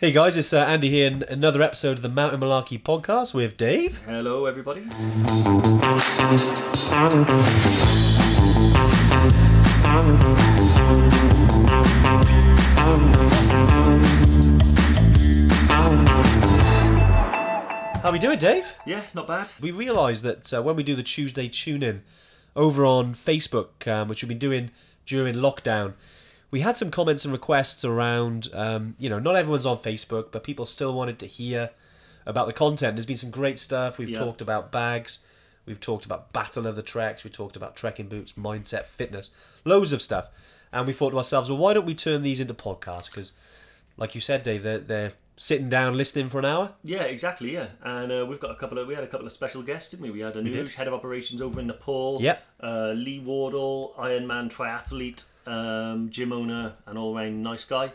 Hey guys, it's uh, Andy here in another episode of the Mountain Malarkey podcast with Dave. Hello, everybody. How we doing, Dave? Yeah, not bad. We realised that uh, when we do the Tuesday tune-in over on Facebook, um, which we've been doing during lockdown, we had some comments and requests around. Um, you know, not everyone's on Facebook, but people still wanted to hear about the content. There's been some great stuff. We've Yeah. talked about bags. We've talked about Battle of the Treks. We talked about trekking boots, mindset, fitness, loads of stuff. And we thought to ourselves, well, why don't we turn these into podcasts? Because, like you said, Dave, they're, they're sitting down listening for an hour. Yeah, exactly. Yeah, and uh, we've got a couple of we had a couple of special guests, didn't we? We had a new head of operations over in Nepal. Yeah. Uh, Lee Wardle, Ironman triathlete, um, gym owner, and all round nice guy.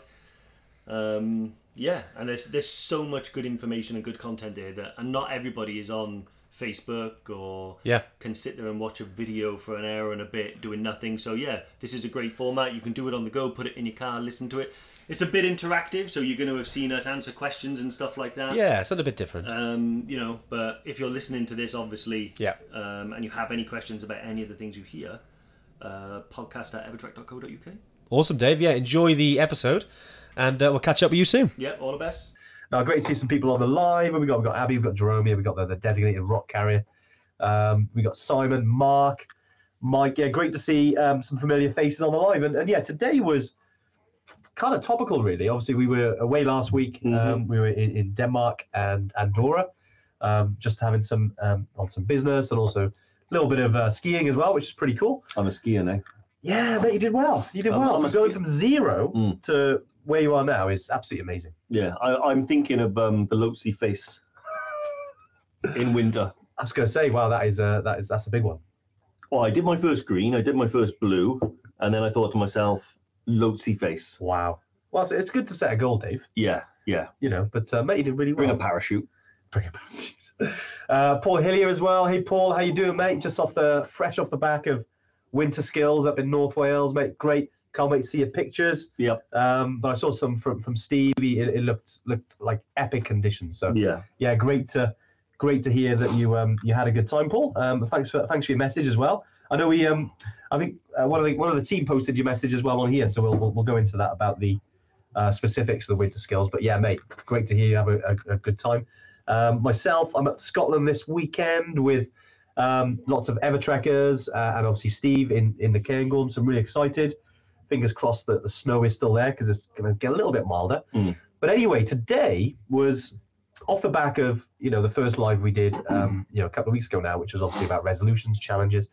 Um, yeah, and there's there's so much good information and good content there that, and not everybody is on Facebook or Yeah. can sit there and watch a video for an hour and a bit doing nothing. So yeah, this is a great format. You can do it on the go, put it in your car, listen to it. It's a bit interactive, so you're going to have seen us answer questions and stuff like that. Yeah, it's a little bit different. Um, you know, but if you're listening to this, obviously, Yeah. um, and you have any questions about any of the things you hear, uh, podcast at evertrek.co.uk. Awesome, Dave. Yeah, enjoy the episode, and uh, we'll catch up with you soon. Yeah, all the best. Now, great to see some people on the live. We've got, we've got Abby, we've got Jerome here, we've got the, the designated rock carrier. Um, we've got Simon, Mark, Mike. Yeah, great to see um, some familiar faces on the live. And, and yeah, today was kind of topical, really. Obviously, we were away last week. Um, we were in, in Denmark and Andorra, um, just having some um, on some business and also a little bit of uh, skiing as well, which is pretty cool. I'm a skier now. Yeah, but you did well. You did I'm- well. I'm a Going skier. from zero Mm. to where you are now is absolutely amazing. Yeah, I, I'm thinking of um, the Lhotse face in winter. I was going to say, wow, that is uh, that is that's a big one. Well, I did my first green, I did my first blue, and then I thought to myself, Lhotse face. Wow. Well, it's, it's good to set a goal, Dave. Yeah, yeah. You know, but uh, mate, you did really Bring well. a parachute. Bring a parachute. Uh, Paul Hillier as well. Hey, Paul, how you doing, mate? Just off the fresh off the back of winter skills up in North Wales, mate. Great. Can't wait to see your pictures. Yep. Um, but I saw some from from Steve. He- It, it looked looked like epic conditions. So Yeah. yeah, great to great to hear that you um you had a good time, Paul. Um, thanks for thanks for your message as well. I know we um I think uh, one of the one of the team posted your message as well on here, so we'll we'll, we'll go into that about the uh, specifics of the winter skills. But yeah, mate, great to hear you have a, a, a good time. Um, myself, I'm at Scotland this weekend with um, lots of Evertrekkers uh, and obviously Steve in in the Cairngorm. So I'm really excited. Fingers crossed that the snow is still there because it's going to get a little bit milder. Mm. But anyway, today was off the back of you know the first live we did um, you know a couple of weeks ago now, which was obviously about resolutions, challenges.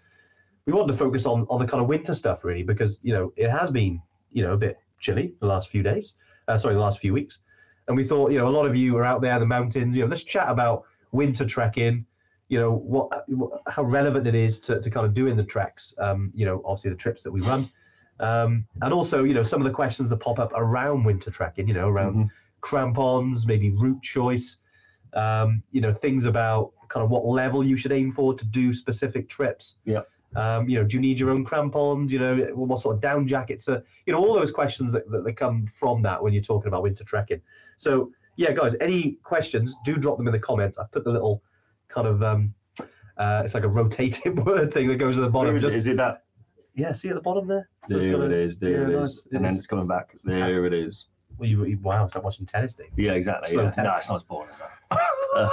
We wanted to focus on on the kind of winter stuff really because you know it has been you know a bit chilly the last few days, uh, sorry the last few weeks, and we thought you know a lot of you are out there in the mountains. You know let's chat about winter trekking. You know what, how relevant it is to, to kind of doing the treks. Um, you know obviously the trips that we run. Um, and also, you know, some of the questions that pop up around winter trekking, you know, around Mhm. crampons, maybe route choice, um, you know, things about kind of what level you should aim for to do specific trips. Yeah. Um, you know, do you need your own crampons? You know, what sort of down jackets? Uh, you know, all those questions that, that, that come from that when you're talking about winter trekking. So, yeah, guys, any questions, do drop them in the comments. I put the little kind of, um, uh, it's like a rotating word thing that goes at the bottom. Is? Just, is it that? yeah, see at the bottom there? So There got it is. There yeah, it nice. And then It's- coming back. There it is. Well, you, you, wow, it's like watching tennis, Dave. Yeah, exactly. Slow Yeah. tennis. No, it's not as boring as that. Uh,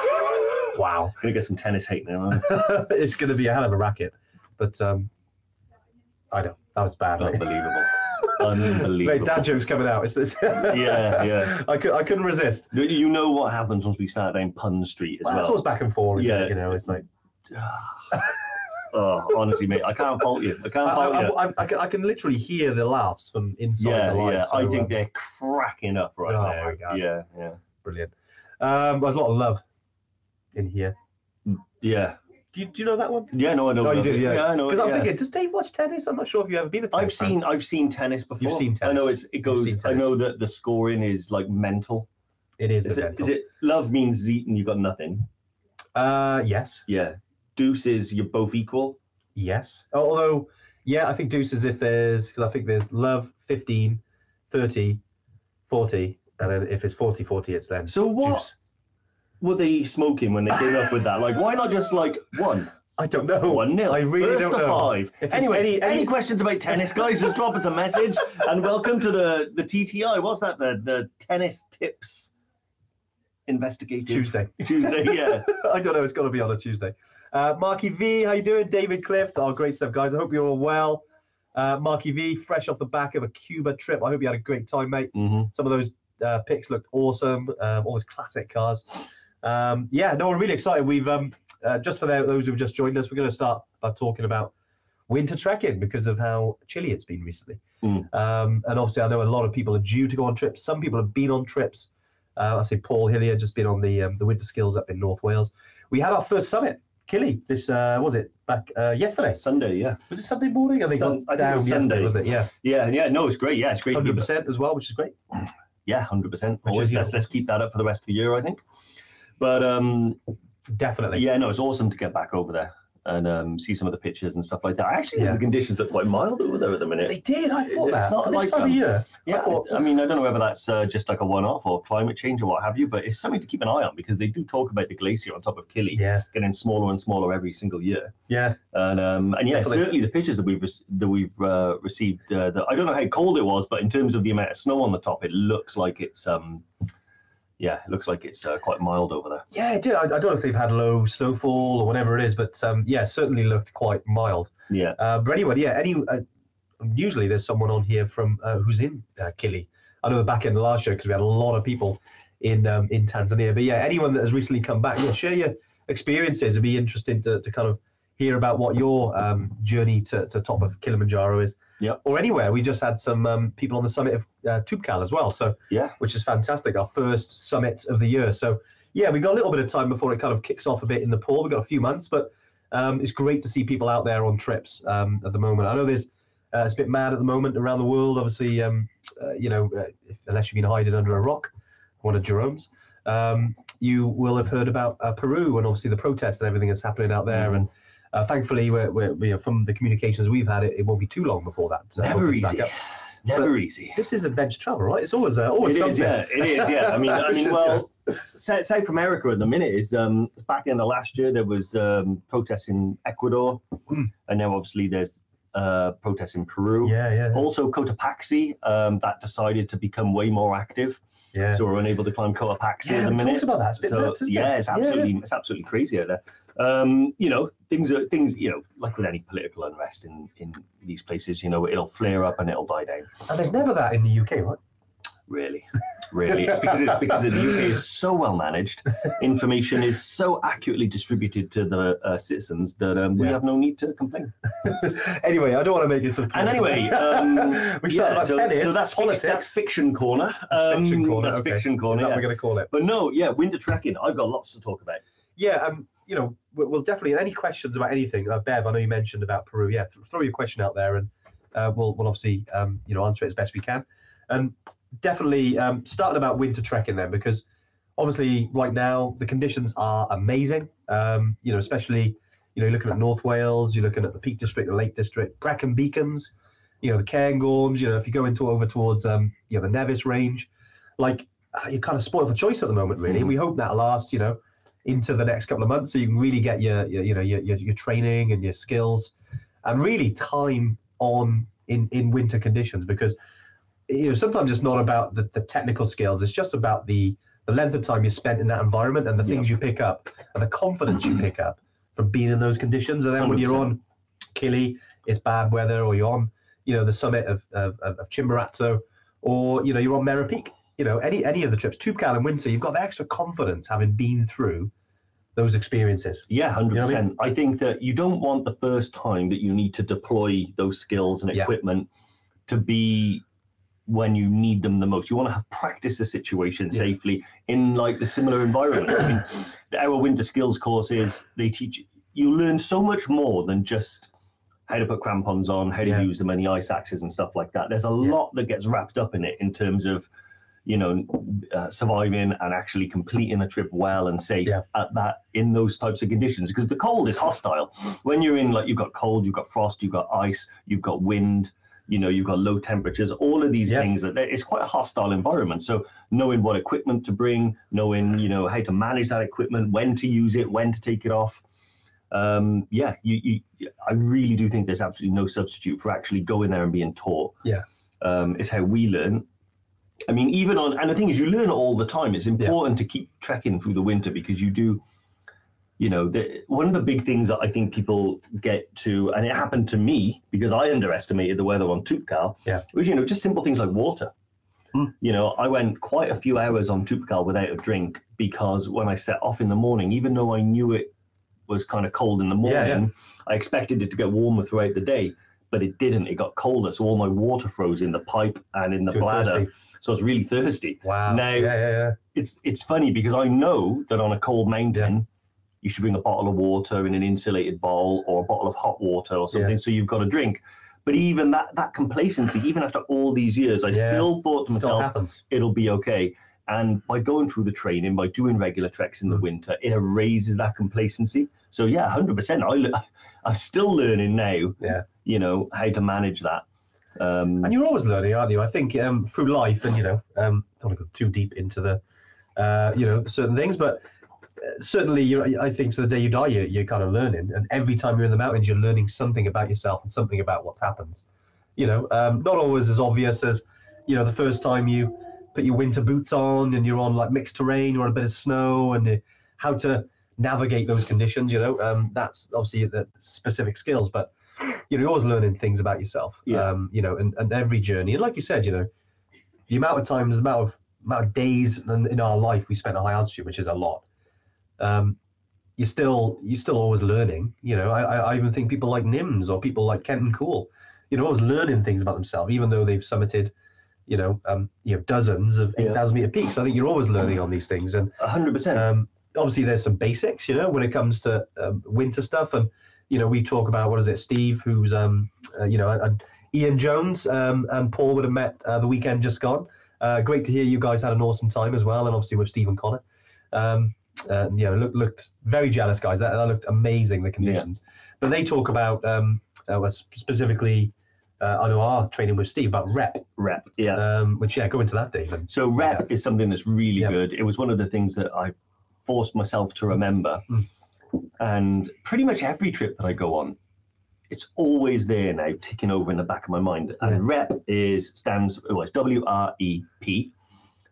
Wow. gonna get some tennis hate now. it's going to be a hell of a racket. But um, I know that was bad. I? Unbelievable. Unbelievable. Mate, dad jokes coming out. It's this. Yeah, yeah. I, could, I couldn't resist. You- know what happens once we start down Pun Street as Well, it's well. always back and forth, Yeah. it? You know, it's like Oh, honestly, mate, I can't fault you. I I, can't I, fault you. I, I, can, I can literally hear the laughs from inside Yeah, the live. yeah. so, I um, think they're cracking up right Oh, now. my God. Yeah, yeah, brilliant. Um, there's a lot of love in here. yeah. Do you, do you know that one? Yeah, no, I know. Oh, you do, yeah. yeah, I know. Because I'm yeah. thinking, does Dave watch tennis? I'm not sure if you've ever been a tennis I've fan. seen, I've seen tennis before. You've seen tennis. I know it's, it goes. I know that the scoring is like mental. It is. Is it? mental. Is it? Love means zeet and you got nothing. Uh, yes. Yeah. Deuce is you're both equal. Yes. Although, yeah, I think deuces if there's, because I think there's love 15, 30, 40, and then if it's 40 40, it's then So what juice. Were they smoking when they came up with that? Like, why not just like one? I don't know. One nil. I really First don't know. five. If Anyway, any- any, any- questions about tennis, guys? Just drop us a message. And welcome to the the TTI. What's that? The the tennis tips investigative Tuesday. Tuesday. Yeah. I don't know. It's got to be on a Tuesday. Uh, Marky V, how you doing? David Clift. Oh, great stuff, guys. I hope you're all well. Uh, Marky V, fresh off the back of a Cuba trip. I hope you had a great time, mate. hmm Some of those uh, pics looked awesome. Um, all those classic cars. Um, yeah, no, we're really excited. We've um, uh, just for those who've just joined us, we're going to start by talking about winter trekking because of how chilly it's been recently. Mm. Um, and obviously, I know a lot of people are due to go on trips. Some people have been on trips. Uh, I say Paul Hillier just been on the um, the winter skills up in North Wales. We had our first summit, Kili. This uh, was it back uh, yesterday. Sunday. Yeah. Was it Sunday morning? I think Sun- I think it was Sunday. wasn't it? Yeah, Yeah. Yeah. No, it's great. Yeah, it's great. hundred percent as well, which is great. Yeah, hundred percent. Always is, let's let's keep that up for the rest of the year, I think. But um, Definitely. yeah, no, it's awesome to get back over there and um, see some of the pictures and stuff like that. I actually Yeah. the conditions look quite mild over there at the minute. They did. I thought It's that. not This like, time um, of year. Yeah, I thought, I mean, I don't know whether that's uh, just like a one-off or climate change or what have you, but it's something to keep an eye on because they do talk about the glacier on top of Kili yeah, getting smaller and smaller every single year. yeah. And um, and yeah, Definitely. certainly the pictures that we've rec- that we've uh, received, uh, that I don't know how cold it was, but in terms of the amount of snow on the top, it looks like it's um, yeah, it looks like it's uh, quite mild over there. Yeah, it did. I, I don't know if they've had low snowfall or whatever it is, but um, yeah, certainly looked quite mild. Yeah, Uh, but anyway, yeah, any uh, usually there's someone on here from uh, who's in uh, Kili. I know the back end of last show because we had a lot of people in um, in Tanzania. But yeah, anyone that has recently come back, yeah, share your experiences. It'd be interesting to, to kind of hear about what your um, journey to, to top of Kilimanjaro is. Yep. Or anywhere. We just had some um, people on the summit of uh, Toubkal as well. So yeah, which is fantastic. Our first summit of the year. So yeah, we got a little bit of time before it kind of kicks off a bit in Nepal. We've got a few months, but um, it's great to see people out there on trips um, at the moment. I know there's uh, it's a bit mad at the moment around the world. Obviously, um, uh, you know, uh, if, unless you've been hiding under a rock, one of Jerome's, um, you will have heard about uh, Peru and obviously the protests and everything that's happening out there. And uh, thankfully, we're, we're, know, from the communications we've had, it, it won't be too long before that. uh, never easy. It's never easy. This is adventure travel, right? It's always uh, always It is, something. yeah, it is, yeah. I mean, I mean, is well, South, America at the minute is um, back in the last year there was um, protests in Ecuador, Mm. and now obviously there's uh, protests in Peru. Yeah, yeah, Also, Cotopaxi um, that decided to become way more active, yeah. so we're unable to climb Cotopaxi yeah, at the minute. about that. It's So nuts, yeah, it? it's absolutely it's absolutely crazy out there. Um, you know, things are things. You know, like with any political unrest in in these places, you know, it'll flare up and it'll die down. And there's never that in the UK, right? Really, really, it's because it's because the UK is so well managed. Information is so accurately distributed to the uh, citizens that um, we Yeah. have no need to complain. anyway, I don't want to make it so. And anyway, um, we started yeah, so, tennis, so that's politics. Fiction, that's fiction corner. Um, fiction corner. That's okay. fiction Is corner. that what yeah. we're going to call it? But no, yeah, winter trekking. I've got lots to talk about. Yeah, um, you know, we'll, definitely any questions about anything. Uh, Bev, I know you mentioned about Peru. Yeah, th- throw your question out there, and uh, we'll we'll obviously um, you know answer it as best we can. And definitely um, starting about winter trekking then, because obviously right now the conditions are amazing. Um, you know, especially you know you're looking at North Wales, you're looking at the Peak District, the Lake District, Brecon Beacons, you know the Cairngorms. You know, if you go into over towards um, you know the Nevis Range, like uh, you're kind of spoiled for choice at the moment. Really, Mhm. we hope that lasts. You know into the next couple of months so you can really get your, your you know your, your, your training and your skills and really time on in in winter conditions because you know sometimes it's not about the, the technical skills it's just about the the length of time you spent in that environment and the things you pick up and the confidence you pick up from being in those conditions. And then when you're on Kili it's bad weather or you're on you know the summit of of, of of Chimborazo or you know you're on Mera Peak you know any any of the trips Toubkal and winter you've got the extra confidence having been through those experiences Yeah, hundred You know I percent. I think that you don't want the first time that you need to deploy those skills and Yeah. equipment to be when you need them the most. You want to have practice the situation Yeah. safely in like the similar environment. I mean, our winter skills courses they teach you learn so much more than just how to put crampons on, how to Yeah. use them, and the ice axes and stuff like that. There's a Yeah. lot that gets wrapped up in it in terms of you know uh, surviving and actually completing a trip well and safe Yeah. at that in those types of conditions because the cold is hostile when you're in like you've got cold you've got frost you've got ice you've got wind You know, you've got low temperatures, all of these Yeah. things. That it's quite a hostile environment. So knowing what equipment to bring, knowing you know how to manage that equipment, when to use it, when to take it off. Um, yeah, you, you, I really do think there's absolutely no substitute for actually going there and being taught. Yeah. um, is how we learn. I mean, even on, and the thing is, you learn all the time. It's important to keep trekking through the winter because you do, you know, the, one of the big things that I think people get to, and it happened to me because I underestimated the weather on Toubkal, Yeah. was, you know, just simple things like water. Hmm. You know, I went quite a few hours on Toubkal without a drink because when I set off in the morning, even though I knew it was kind of cold in the morning, Yeah, yeah. I expected it to get warmer throughout the day, but it didn't. It got colder, so all my water froze in the pipe and in the you're bladder. thirsty. So I was really thirsty. Wow. Now- yeah, yeah, yeah. It's it's funny because I know that on a cold mountain, you should bring a bottle of water in an insulated bowl or a bottle of hot water or something, so you've got a drink. But even that that complacency, even after all these years, I still thought to myself, it'll be okay. And by going through the training, by doing regular treks in the Mm. winter, it erases that complacency. So yeah, hundred percent. I I'm still learning now. Yeah. You know how to manage that. Um, And you're always learning, aren't you? I think um, through life, and you know, um, don't want to go too deep into the, uh, you know, certain things, but uh, certainly, you I think to the day you die, you're, you're kind of learning, and every time you're in the mountains, you're learning something about yourself and something about what happens. You know, um, not always as obvious as, you know, the first time you put your winter boots on and you're on like mixed terrain or a bit of snow, and uh, how to navigate those conditions. You know, um, that's obviously the specific skills, but you know, you're always learning things about yourself. Yeah. Um, you know, and, and every journey, and like you said, you know, the amount of times, the amount of amount of days in, in our life we spent at high altitude, which is a lot. Um, you're still you're still always learning. You know, I, I even think people like Nims or people like Kenton Cool, you know, always learning things about themselves, even though they've summited, you know, um, you know, dozens of Yeah. eight thousand meter peaks. I think you're always learning on these things, and hundred percent. um, obviously there's some basics, you know, when it comes to um, winter stuff, and you know, we talk about what is it, Steve, who's um, uh, you know, and Ian Jones um, and Paul would have met uh, the weekend just gone. Uh, great to hear you guys had an awesome time as well, and obviously with Steve and Connor. Um, you know, look, looked very jealous, guys. That, that looked amazing, the conditions. But they talk about um, uh, specifically, uh, I know our training with Steve about rep, Rep. Yeah. um, which yeah, go into that, David. So rep is something that's really Yeah. good. It was one of the things that I forced myself to remember. Mm. And pretty much every trip that I go on, it's always there now, ticking over in the back of my mind. And Yeah. rep is stands well, it's W R E P,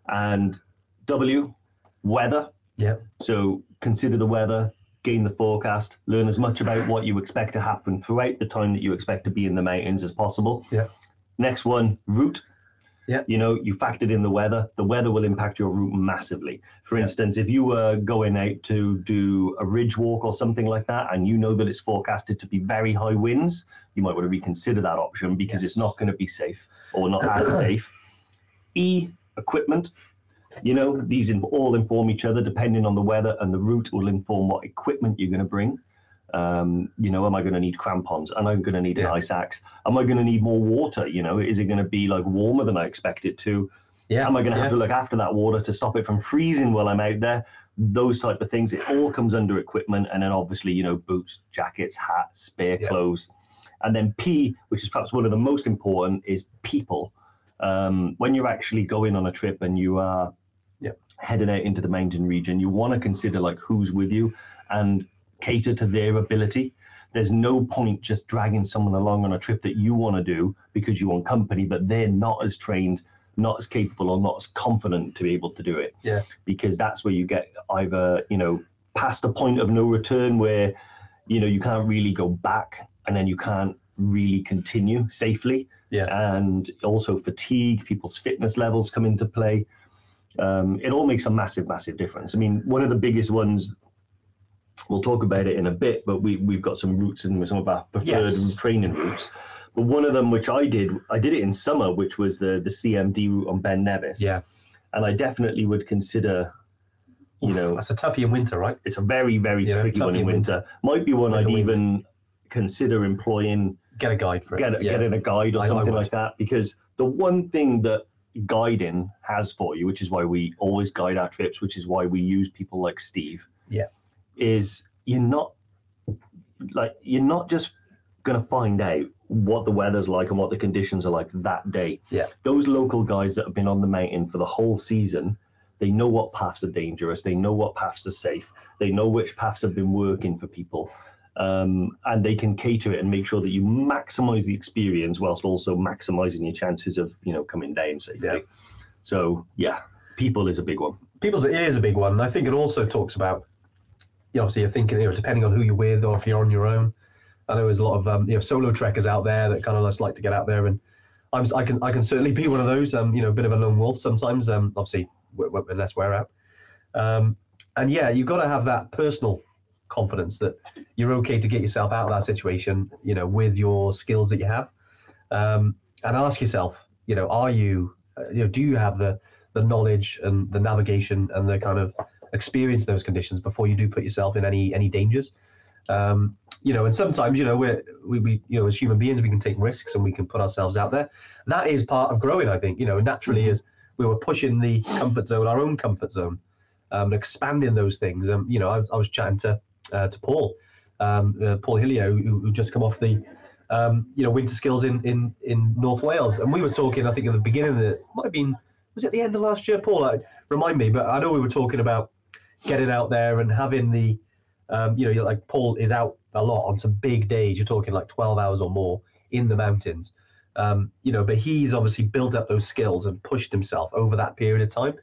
and W weather. Yeah. So consider the weather, gain the forecast, learn as much about what you expect to happen throughout the time that you expect to be in the mountains as possible. Yeah. Next one, route. Yeah. You know, you factored in the weather. The weather will impact your route massively. For Yeah. instance, if you were going out to do a ridge walk or something like that, and you know that it's forecasted to be very high winds, you might want to reconsider that option because Yes. it's not going to be safe or not as safe. E, equipment. You know, these all inform each other depending on the weather, and the route will inform what equipment you're going to bring. Um, you know, am I going to need crampons? Am I going to need Yeah. an ice axe? Am I going to need more water? You know, is it going to be like warmer than I expect it to? yeah, Am I going to yeah. have to look after that water to stop it from freezing while I'm out there? Those type of things. It all comes under equipment, and then obviously, you know, boots, jackets, hats, spare Yeah. clothes, and then P, which is perhaps one of the most important, is people. Um, when you're actually going on a trip and you are Yeah. heading out into the mountain region, you want to consider like who's with you and cater to their ability. There's no point just dragging someone along on a trip that you want to do because you want company, but they're not as trained, not as capable, or not as confident to be able to do it. Yeah. Because that's where you get either, you know, past the point of no return where, you know, you can't really go back and then you can't really continue safely. Yeah. And also fatigue, people's fitness levels come into play. Um, it all makes a massive, massive difference. I mean, one of the biggest ones we'll talk about it in a bit, but we we've got some routes and some of our preferred Yes. training routes. But one of them, which I did, I did it in summer, which was the the CMD route on Ben Nevis. yeah. and I definitely would consider, you know, that's a toughie in winter, right? it's a very very Yeah, tricky one in in winter. Might be one I'd wind. even consider employing Get a guide for it. get, yeah. getting a guide or I- I something would. like that because the one thing that guiding has for you which is why we always guide our trips which is why we use people like steve Yeah. Is you're not like you're not just going to find out what the weather's like and what the conditions are like that day. Yeah. Those local guides that have been on the mountain for the whole season, they know what paths are dangerous, they know what paths are safe, they know which paths have been working for people. Um, and they can cater it and make sure that you maximize the experience whilst also maximizing your chances of you know coming down safely. Yeah. So yeah, people is a big one. people's it is a big one. I think it also talks about, you obviously you're thinking, you know, depending on who you're with or if you're on your own. I know there's a lot of um, you know solo trekkers out there that kind of just like to get out there, and I'm I can I can certainly be one of those. Um, you know, a bit of a lone wolf sometimes. Um, obviously unless we're out. Um, and yeah, you've got to have that personal confidence that you're okay to get yourself out of that situation. You know, with your skills that you have, um, and ask yourself, you know, are you, uh, you know, do you have the the knowledge and the navigation and the kind of experience those conditions before you do put yourself in any any dangers. Um, you know, and sometimes you know we're we, we you know as human beings we can take risks and we can put ourselves out there. That is part of growing, I think. You know, naturally as we were pushing the comfort zone, our own comfort zone, um, expanding those things. Um, you know, I, I was chatting to uh, to Paul, um, uh, Paul Hillier, who, who just come off the um, you know winter skills in in in North Wales, and we were talking. I think at the beginning of the might have been was it the end of last year, Paul? I, remind me, but I know we were talking about getting out there and having the, um, you know, like Paul is out a lot on some big days. You're talking like 12 hours or more in the mountains, um, you know. But he's obviously built up those skills and pushed himself over that period of time,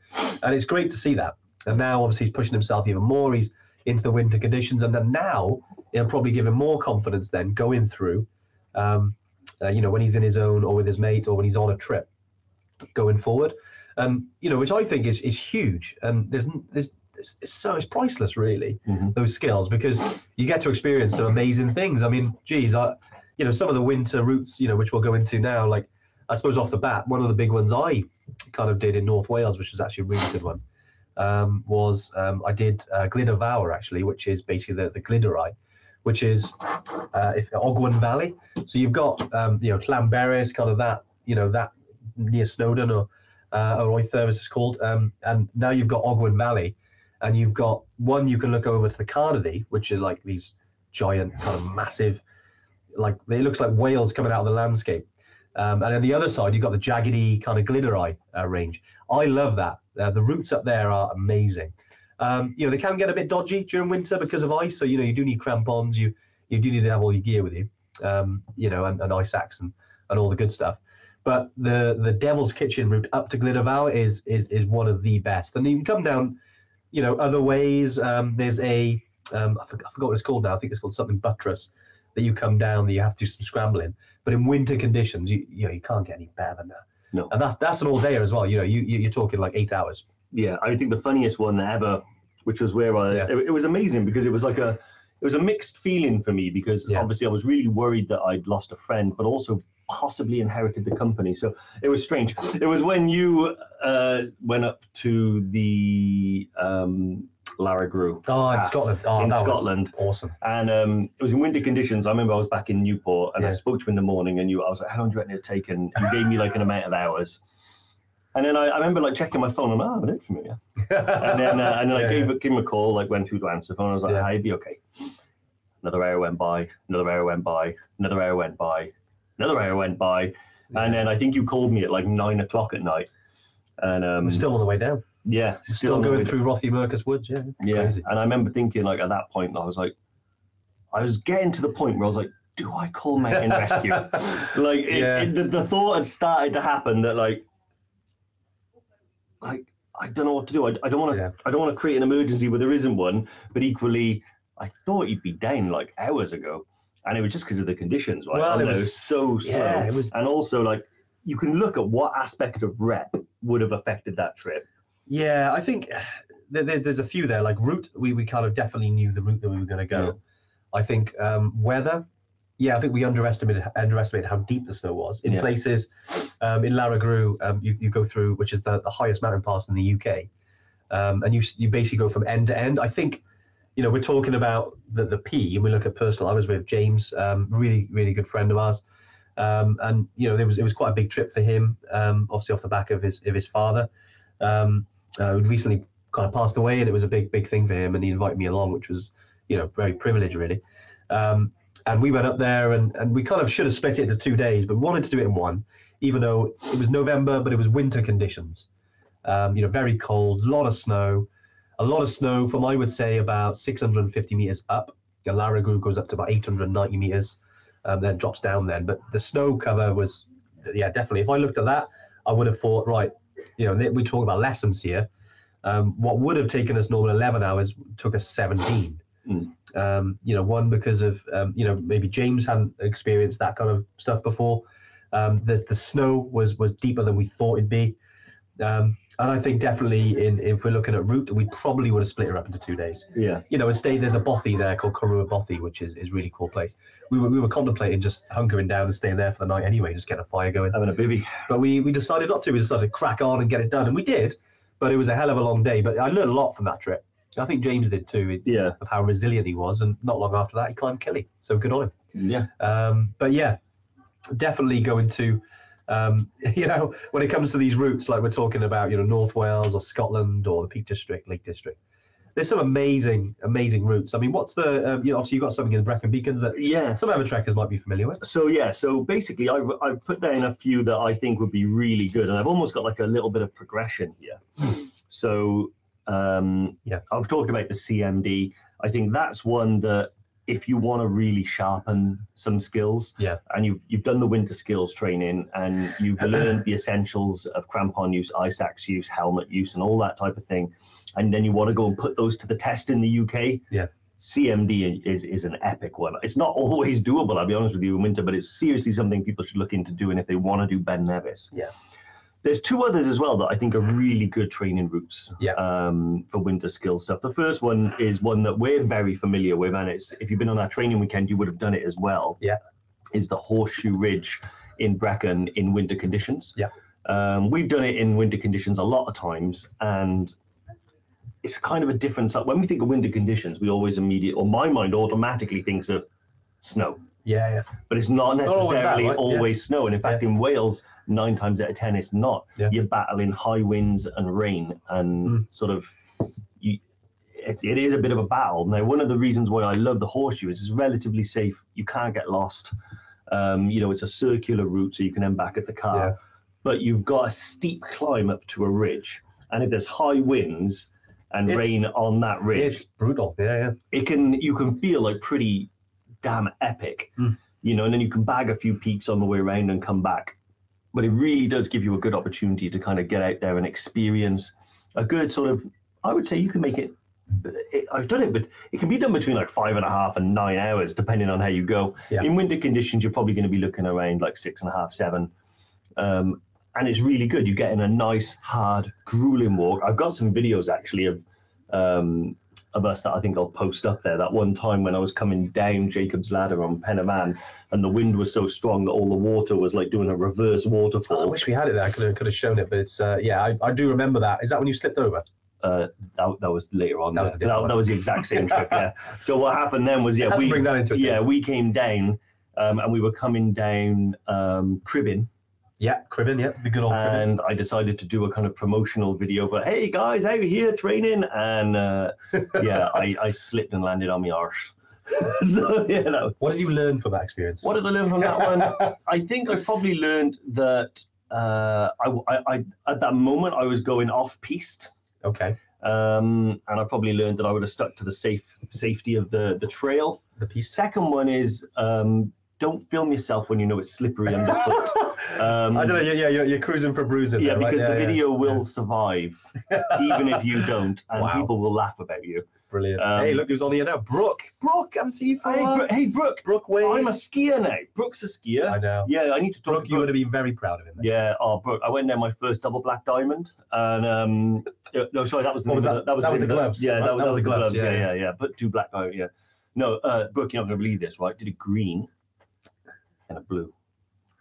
and it's great to see that. And now, obviously, he's pushing himself even more. He's into the winter conditions, and then now it'll probably give him more confidence then going through, um, uh, you know, when he's in his own or with his mate or when he's on a trip going forward. Um, you know, which I think is is huge, and there's there's it's, it's so it's priceless, really, Mhm. those skills because you get to experience some amazing things. I mean, geez, I, you know, some of the winter routes, you know, which we'll go into now, like I suppose off the bat, one of the big ones I kind of did in North Wales, which was actually a really good one, um, was um, I did uh, Glyder Fawr actually, which is basically the the Glyderau, which is uh, if Ogwen Valley. So you've got um, you know Llanberis, kind of that, you know, that near Snowdon or uh, or it's called, um, and now you've got Ogwen Valley, and you've got one you can look over to the Carneddau, which are like these giant kind of massive, like it looks like whales coming out of the landscape. Um, and on the other side, you've got the jaggedy kind of Glyderau uh, range. I love that. Uh, the routes up there are amazing. Um, you know, they can get a bit dodgy during winter because of ice. So, you know, you do need crampons. You you do need to have all your gear with you, um, you know, and, and ice axe and, and all the good stuff. But the the Devil's Kitchen route up to Glyder Fawr is, is is one of the best. And you can come down, you know, other ways. Um, there's a um, I, forgot, I forgot what it's called now. I think it's called something buttress that you come down that you have to do some scrambling. But in winter conditions, you you know you can't get any better than that. No. And that's that's an all dayer as well. You know, you you- you're talking like eight hours. yeah, I think the funniest one ever, which was where I, Yeah. it, it was amazing because it was like a, it was a mixed feeling for me because Yeah. obviously I was really worried that I'd lost a friend, but also possibly inherited the company. So it was strange. It was when you uh, went up to the um, Lairig Ghru Oh, in Scotland. Oh, in Scotland. awesome. And um, it was in winter conditions. I remember I was back in Newport and I spoke to him in the morning and you, I was like, how long do you reckon it'd take? And he gave me like an amount of hours. And then I, I remember like checking my phone and oh, I haven't heard from yet. And then, uh, and then I Yeah, gave, gave him a call, like went through to answer the phone. I was like, Yeah. "Hi, would be okay. Another hour went by, another hour went by, another hour went by, another hour went by. And then I think you called me at like nine o'clock at night. And um, still on the way down. yeah, Still, the going through Rothy Mercus Woods. Yeah. yeah, Crazy. and I remember thinking like at that point, I was like, I was getting to the point where I was like, do I call Mountain Rescue? Like it, Yeah. it, the, the thought had started to happen that like, like I don't know what to do. I, I don't want to. Yeah. I don't want to create an emergency where there isn't one. But equally, I thought you'd be down like hours ago, and it was just because of the conditions, right? Well, And it was- so slow, Yeah, it was. and also like you can look at what aspect of rep would have affected that trip. Yeah, I think there, there- there's a few there. Like route, we, we kind of definitely knew the route that we were going to go. Yeah. I think um, weather, yeah, I think we underestimated underestimated how deep the snow was in Yeah. places. Um, in Lairig Ghru, um, you, you go through, which is the, the highest mountain pass in the UK, um, and you you basically go from end to end. I think, you know, we're talking about the the P, and we look at personal. I was with James, um, really really good friend of ours, um, and you know, it was it was quite a big trip for him. Um, obviously off the back of his of his father. Um, uh, who'd recently kind of passed away, and it was a big, big thing for him. And he invited me along, which was, you know, very privileged, really. Um, and we went up there, and, and we kind of should have split it into two days, but wanted to do it in one, even though it was November, but it was winter conditions. Um, you know, very cold, a lot of snow, a lot of snow from I would say about 650 meters up. Galaragu goes up to about 890 meters, um, then drops down then. But the snow cover was, yeah, definitely. If I looked at that, I would have thought, right, you know, we talk about lessons here. Um, what would have taken us normal 11 hours took us 17. Mm. Um, you know, one because of um, you know maybe James hadn't experienced that kind of stuff before. Um, the the snow was was deeper than we thought it'd be, um, and I think definitely in if we're looking at route, we probably would have split it up into two days. Yeah. You know, instead there's a bothy there called Corrour Bothy, which is is really cool place. We were we were contemplating just hunkering down and staying there for the night anyway, just getting a fire going. Having a bivvy. But we we decided not to. We decided to crack on and get it done, and we did. But it was a hell of a long day. But I learned a lot from that trip. I think James did too. Yeah. Of how resilient he was, and not long after that, he climbed Kili. So good on him. Yeah. Um, but yeah, definitely going to, um, you know, when it comes to these routes, like we're talking about, you know, North Wales or Scotland or the Peak District, Lake District. There's some amazing, amazing routes. I mean, what's the, um, you know, obviously you've got something in the Brecon Beacons that Yeah. some other trekkers might be familiar with. So yeah, so basically, I've, I've put down a few that I think would be really good, and I've almost got like a little bit of progression here. So um, Yeah. I've talked about the CMD. I think that's one that if you want to really sharpen some skills, Yeah. and you've you've done the winter skills training and you've learned the essentials of crampon use, ice axe use, helmet use, and all that type of thing, and then you want to go and put those to the test in the UK. Yeah. CMD is, is an epic one. It's not always doable, I'll be honest with you, in winter, but it's seriously something people should look into doing if they want to do Ben Nevis. Yeah. There's two others as well that I think are really good training routes Yeah. um, for winter skill stuff. The first one is one that we're very familiar with, and it's if you've been on our training weekend, you would have done it as well. Yeah. Is the Horseshoe Ridge in Brecon in winter conditions. Yeah. Um, we've done it in winter conditions a lot of times, and it's kind of a different. When we think of winter conditions, we always immediately, or my mind automatically thinks of snow Yeah, yeah. but it's not Not always that, necessarily right? always snow. And in fact, in Wales, nine times out of ten, it's not. Yeah. You're battling high winds and rain, and Mm. sort of you. It's, it is a bit of a battle. Now, one of the reasons why I love the horseshoe is it's relatively safe. You can't get lost. Um, you know, it's a circular route, so you can end back at the car. Yeah. But you've got a steep climb up to a ridge, and if there's high winds and It's- rain on that ridge, It's brutal. Yeah, yeah. it can you can feel like pretty damn epic Mm. you know and then you can bag a few peaks on the way around and come back but it really does give you a good opportunity to kind of get out there and experience a good sort of i would say you can make it, it i've done it but it can be done between like five and a half and nine hours depending on how you go Yeah. in winter conditions you're probably going to be looking around like six and a half seven um, and it's really good. You get in a nice, hard, grueling walk. I've got some videos actually of um, of us that I think I'll post up there. That one time when I was coming down Jacob's Ladder on Pen y Fan, and the wind was so strong that all the water was like doing a reverse waterfall. I wish we had it there. I could have, could have shown it, but it's uh, yeah, I, I do remember that. Is that when you slipped over? Uh, that, that was later on. That was yeah. that, that was the exact same trip. Yeah. So what happened then was yeah, we bring that into yeah we came down. Um, and we were coming down um, Cribyn, Yeah, Cribyn, yeah, the good old Cribyn. and I decided to do a kind of promotional video for, hey guys, out here training, and uh, yeah, I, I slipped and landed on my arse. so yeah, that, What did you learn from that experience? what did I learn from that one? I think I probably learned that uh, I, I, I at that moment I was going off piste. Okay, Um, and I probably learned that I would have stuck to the safe safety of the, the trail. the piece. Second one is um, don't film yourself when you know it's slippery underfoot. Um, I don't know. Yeah, yeah, you're, you're cruising for bruising. yeah, there, right? because the yeah. video will survive, even if you don't, and Wow. people will laugh about you. Brilliant. um, hey, look who's on here now. Brooke. Brooke, I'm seeing you for Hey. Bro- hey, Brooke, Brooke Wade. I'm a skier now. Brooke's a skier. I know. Yeah, I need to talk Brooke, to you would Brooke. have been very proud of him. mate. Yeah, oh, Brooke, I went there my first double black diamond, and um, yeah, no, sorry, that was the was that? the, that was That was the gloves, Yeah, that, was, the gloves. yeah, Yeah, yeah. yeah, yeah. But two black diamond. Yeah. No, uh, Brooke, you're not gonna believe this, right? Did a green and a blue,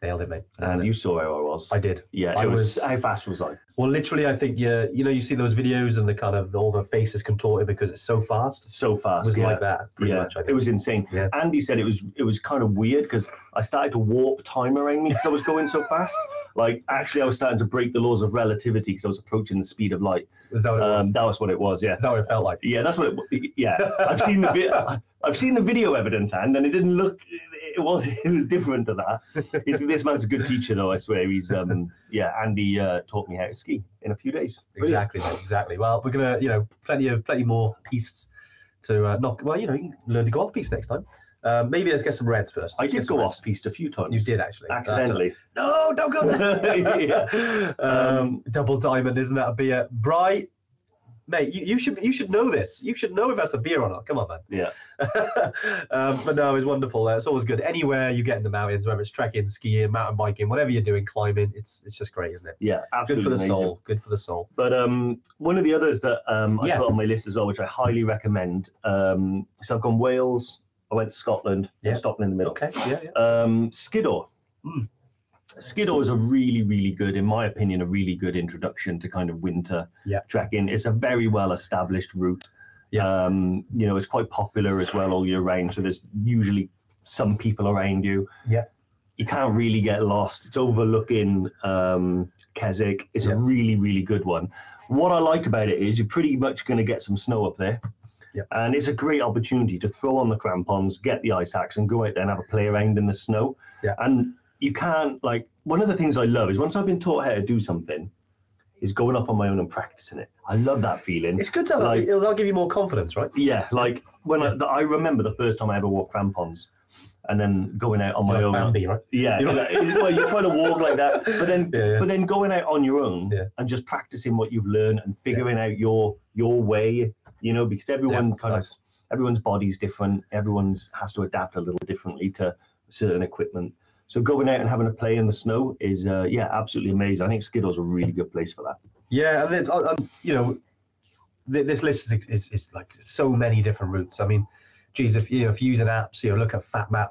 Nailed it, mate. Nailed and you saw how I was. I did. yeah, I it was, was- How fast was I? Well, literally, I think you you know you see those videos and the kind of all the faces contorted because it's so fast. So It fast. was yeah. like that pretty yeah, much. It was insane. Yeah. Andy said it was it was kind of weird because I started to warp time around me because I was going so fast. Like actually, I was starting to break the laws of relativity because I was approaching the speed of light. Is that what it was? Um, that was what it was. Yeah, Is that what it felt like? yeah, that's what. It, yeah, I've seen the bit. I've seen the video evidence, and and it didn't look. It was it was different to that. This man's a good teacher, though. I swear. He's um yeah. Andy uh, taught me how to ski in a few days. Brilliant. Exactly, exactly. Well, we're gonna, you know, plenty of plenty more pieces to uh, knock. Well, you know, you can learn to go off piece next time. Um, maybe let's get some reds first. I did go off piste a few times. You did actually. accidentally. No, don't go there. Yeah. um, double diamond, isn't that a beer? Bry, mate, you, you should you should know this. You should know if that's a beer or not. Come on, man. Yeah. um, but no, it's wonderful. Uh, it's always good. Anywhere you get in the mountains, whether it's trekking, skiing, mountain biking, whatever you're doing, climbing, it's it's just great, isn't it? Yeah, Good for the amazing. soul. Good for the soul. But um, one of the others that um, I Yeah. put on my list as well, which I highly recommend. Um, so I've gone Wales. I went to Scotland. Yeah. I'm stopping in the middle. Okay. Yeah. yeah. Um, Skiddaw. Mm. Skiddaw is a really, really good, in my opinion, a really good introduction to kind of winter Yeah. trekking. It's a very well established route. Yeah. Um, you know, it's quite popular as well all year round. So there's usually some people around you. Yeah. You can't really get lost. It's overlooking um, Keswick. It's Yeah. a really, really good one. What I like about it is you're pretty much going to get some snow up there. Yeah. And it's a great opportunity to throw on the crampons, get the ice axe, and go out there and have a play around in the snow. Yeah. And you can't like one of the things I love is once I've been taught how to do something, is going up on my own and practicing it. I love that feeling. It's good to Like- it'll, it'll give you more confidence, right? Yeah, like when I, I remember the first time I ever wore crampons, and then going out on my Like own. Bambi, right? Yeah, You're like, well, you're trying to walk like that, but then Yeah, yeah. but then going out on your own Yeah. and just practicing what you've learned and figuring out your your way, you know, because everyone Yeah, kind nice. of everyone's body's different, everyone's has to adapt a little differently to certain equipment. So going out and having a play in the snow is uh, yeah, absolutely amazing. I think Skiddaw's a really good place for that. Yeah, and it's um, um, you know, th- this list is, is is like so many different routes. I mean, geez, if you know, if you're using apps, you know, look at FatMap,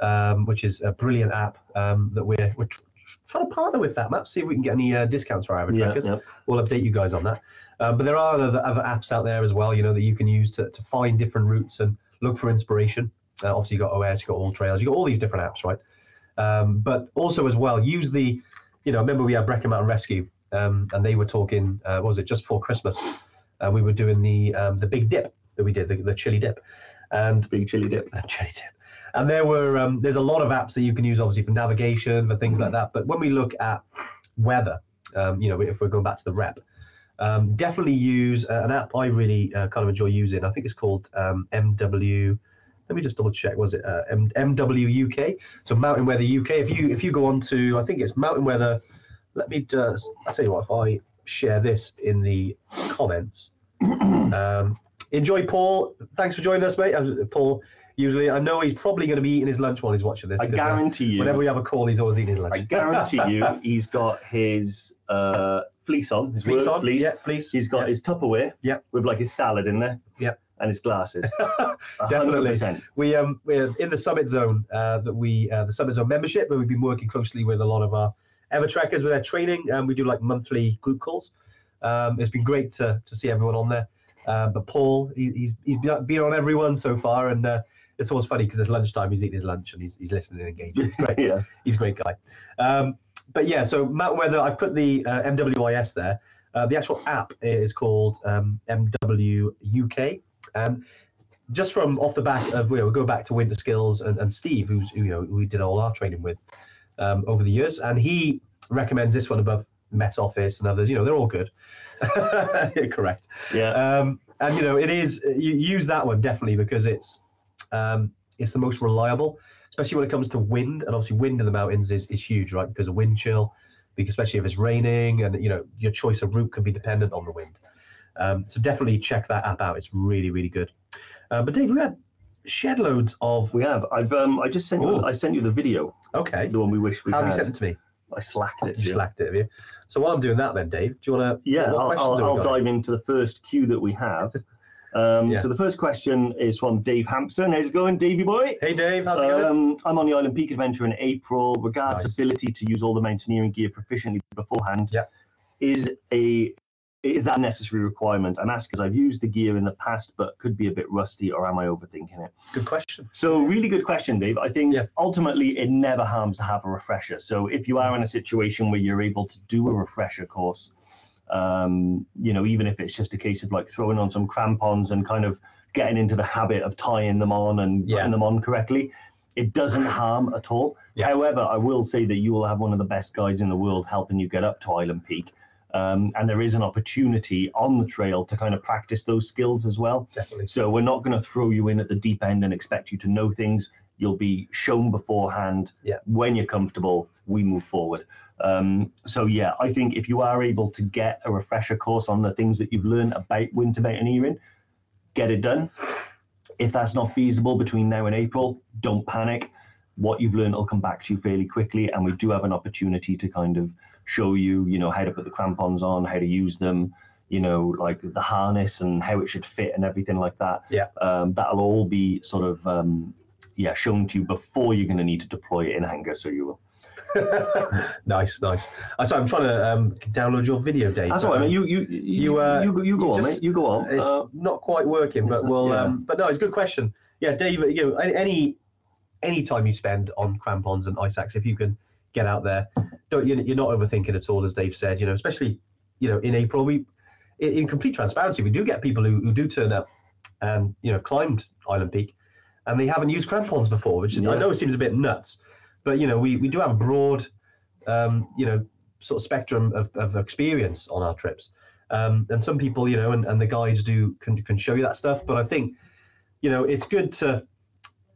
um, which is a brilliant app um, that we're we're tr- trying to partner with FatMap, see if we can get any uh, discounts for our average Yeah, trackers. yeah. We'll update you guys on that. Uh, but there are other, other apps out there as well, you know, that you can use to, to find different routes and look for inspiration. Uh, obviously, you've got OS, you've got All Trails, you've got all these different apps, right? Um, but also as well, use the, you know, remember we had Brecon Mountain Rescue, um, and they were talking, uh, what was it, just before Christmas? Uh, we were doing the um, the big dip that we did, the, the chili dip, and Big chili dip. the chili dip. And there were um, there's a lot of apps that you can use, obviously for navigation, for things like that. But when we look at weather, um, you know, if we're going back to the rep, um, definitely use uh, an app I really uh, kind of enjoy using. I think it's called um, MW. Let me just double check. Was it uh, M- MW UK? So Mountain Weather UK. If you if you go on to, I think it's Mountain Weather. Let me just. I'll tell you what. If I share this in the comments. um, enjoy, Paul. Thanks for joining us, mate. Uh, Paul. Usually, I know he's probably going to be eating his lunch while he's watching this. I uh, guarantee you. Whenever we have a call, he's always eating his lunch. I guarantee you, he's got his uh, fleece on, his Fleece on, fleece. yeah, fleece. He's got yeah. his Tupperware, Yeah. with like his salad in there, Yeah. And his glasses. Definitely. We um we're in the Summit Zone uh, that we uh, the Summit Zone membership where we've been working closely with a lot of our Evertrekkers with their training and we do like monthly group calls. Um, it's been great to to see everyone on there. Uh, but Paul, he, he's he's been on everyone so far, and uh, it's always funny because it's lunchtime. He's eating his lunch and he's he's listening and engaging. It's great. yeah. he's a great guy. Um, but yeah, so Mountain Weather, I put the uh, MWIS there. Uh, the actual app is called um, MW UK, and just from off the back of you know, we go back to Winter Skills and, and Steve, who's who, you know we did all our training with um, over the years, and he recommends this one above Met Office and others. You know, they're all good. Correct. Yeah. Um, and you know, it is you use that one definitely because it's um, it's the most reliable, especially when it comes to wind. And obviously, wind in the mountains is, is huge, right? Because of wind chill, because especially if it's raining, and you know, your choice of route can be dependent on the wind. Um, so definitely check that app out. It's really, really good. Uh, but Dave, we had shed loads of. We have. I've um. I just sent you. Ooh. I sent you the video. Okay. The one we wish we How have had. you sent it to me? I slacked it. You slacked it, have you? So while I'm doing that, then Dave, do you want to? Yeah, I'll, I'll, I'll dive into the first queue that we have. Um, Yeah. So the first question is from Dave Hampson. How's it going, Davey boy? Hey Dave, how's it going? Um, I'm on the Island Peak Adventure in April. Regards Nice. ability to use all the mountaineering gear proficiently beforehand. Yeah. Is a is that a necessary requirement? I'm asking because I've used the gear in the past, but could be a bit rusty, or am I overthinking it? Good question. So really good question, Dave. I think Yeah. ultimately it never harms to have a refresher. So if you are in a situation where you're able to do a refresher course, um, you know, even if it's just a case of like throwing on some crampons and kind of getting into the habit of tying them on and Yeah. putting them on correctly. It doesn't harm at all. Yeah. However, I will say that you will have one of the best guides in the world helping you get up to Island Peak. Um, and there is an opportunity on the trail to kind of practice those skills as well. Definitely. So we're not going to throw you in at the deep end and expect you to know things. You'll be shown beforehand. Yeah. When you're comfortable, we move forward. Um, so yeah, I think if you are able to get a refresher course on the things that you've learned about winter mountaineering, get it done. If that's not feasible between now and April, don't panic. What you've learned will come back to you fairly quickly, and we do have an opportunity to kind of show you, you know, how to put the crampons on, how to use them, you know, like the harness and how it should fit and everything like that. Yeah. Um, that'll all be sort of, um, yeah, shown to you before you're going to need to deploy it in anger. So you will. nice, nice. Uh, so I'm trying to um, download your video, Dave. That's all right, um. You you you you, uh, you, go- you go on, just- mate. You go on. It's Uh, not quite working, but we'll. yeah. Um, but no, it's a good question. Yeah, Dave. You know, any any time you spend on crampons and ice axe, if you can get out there, don't you, you're not overthinking at all, as Dave said. You know, especially you know in April, we in, complete transparency, we do get people who, who do turn up and you know climbed Island Peak, and they haven't used crampons before, which is, I know it seems a bit nuts, but you know we we do have a broad, um, you know, sort of spectrum of, of experience on our trips. Um, and some people, you know, and, and the guides do can, can show you that stuff. But I think, you know, it's good to,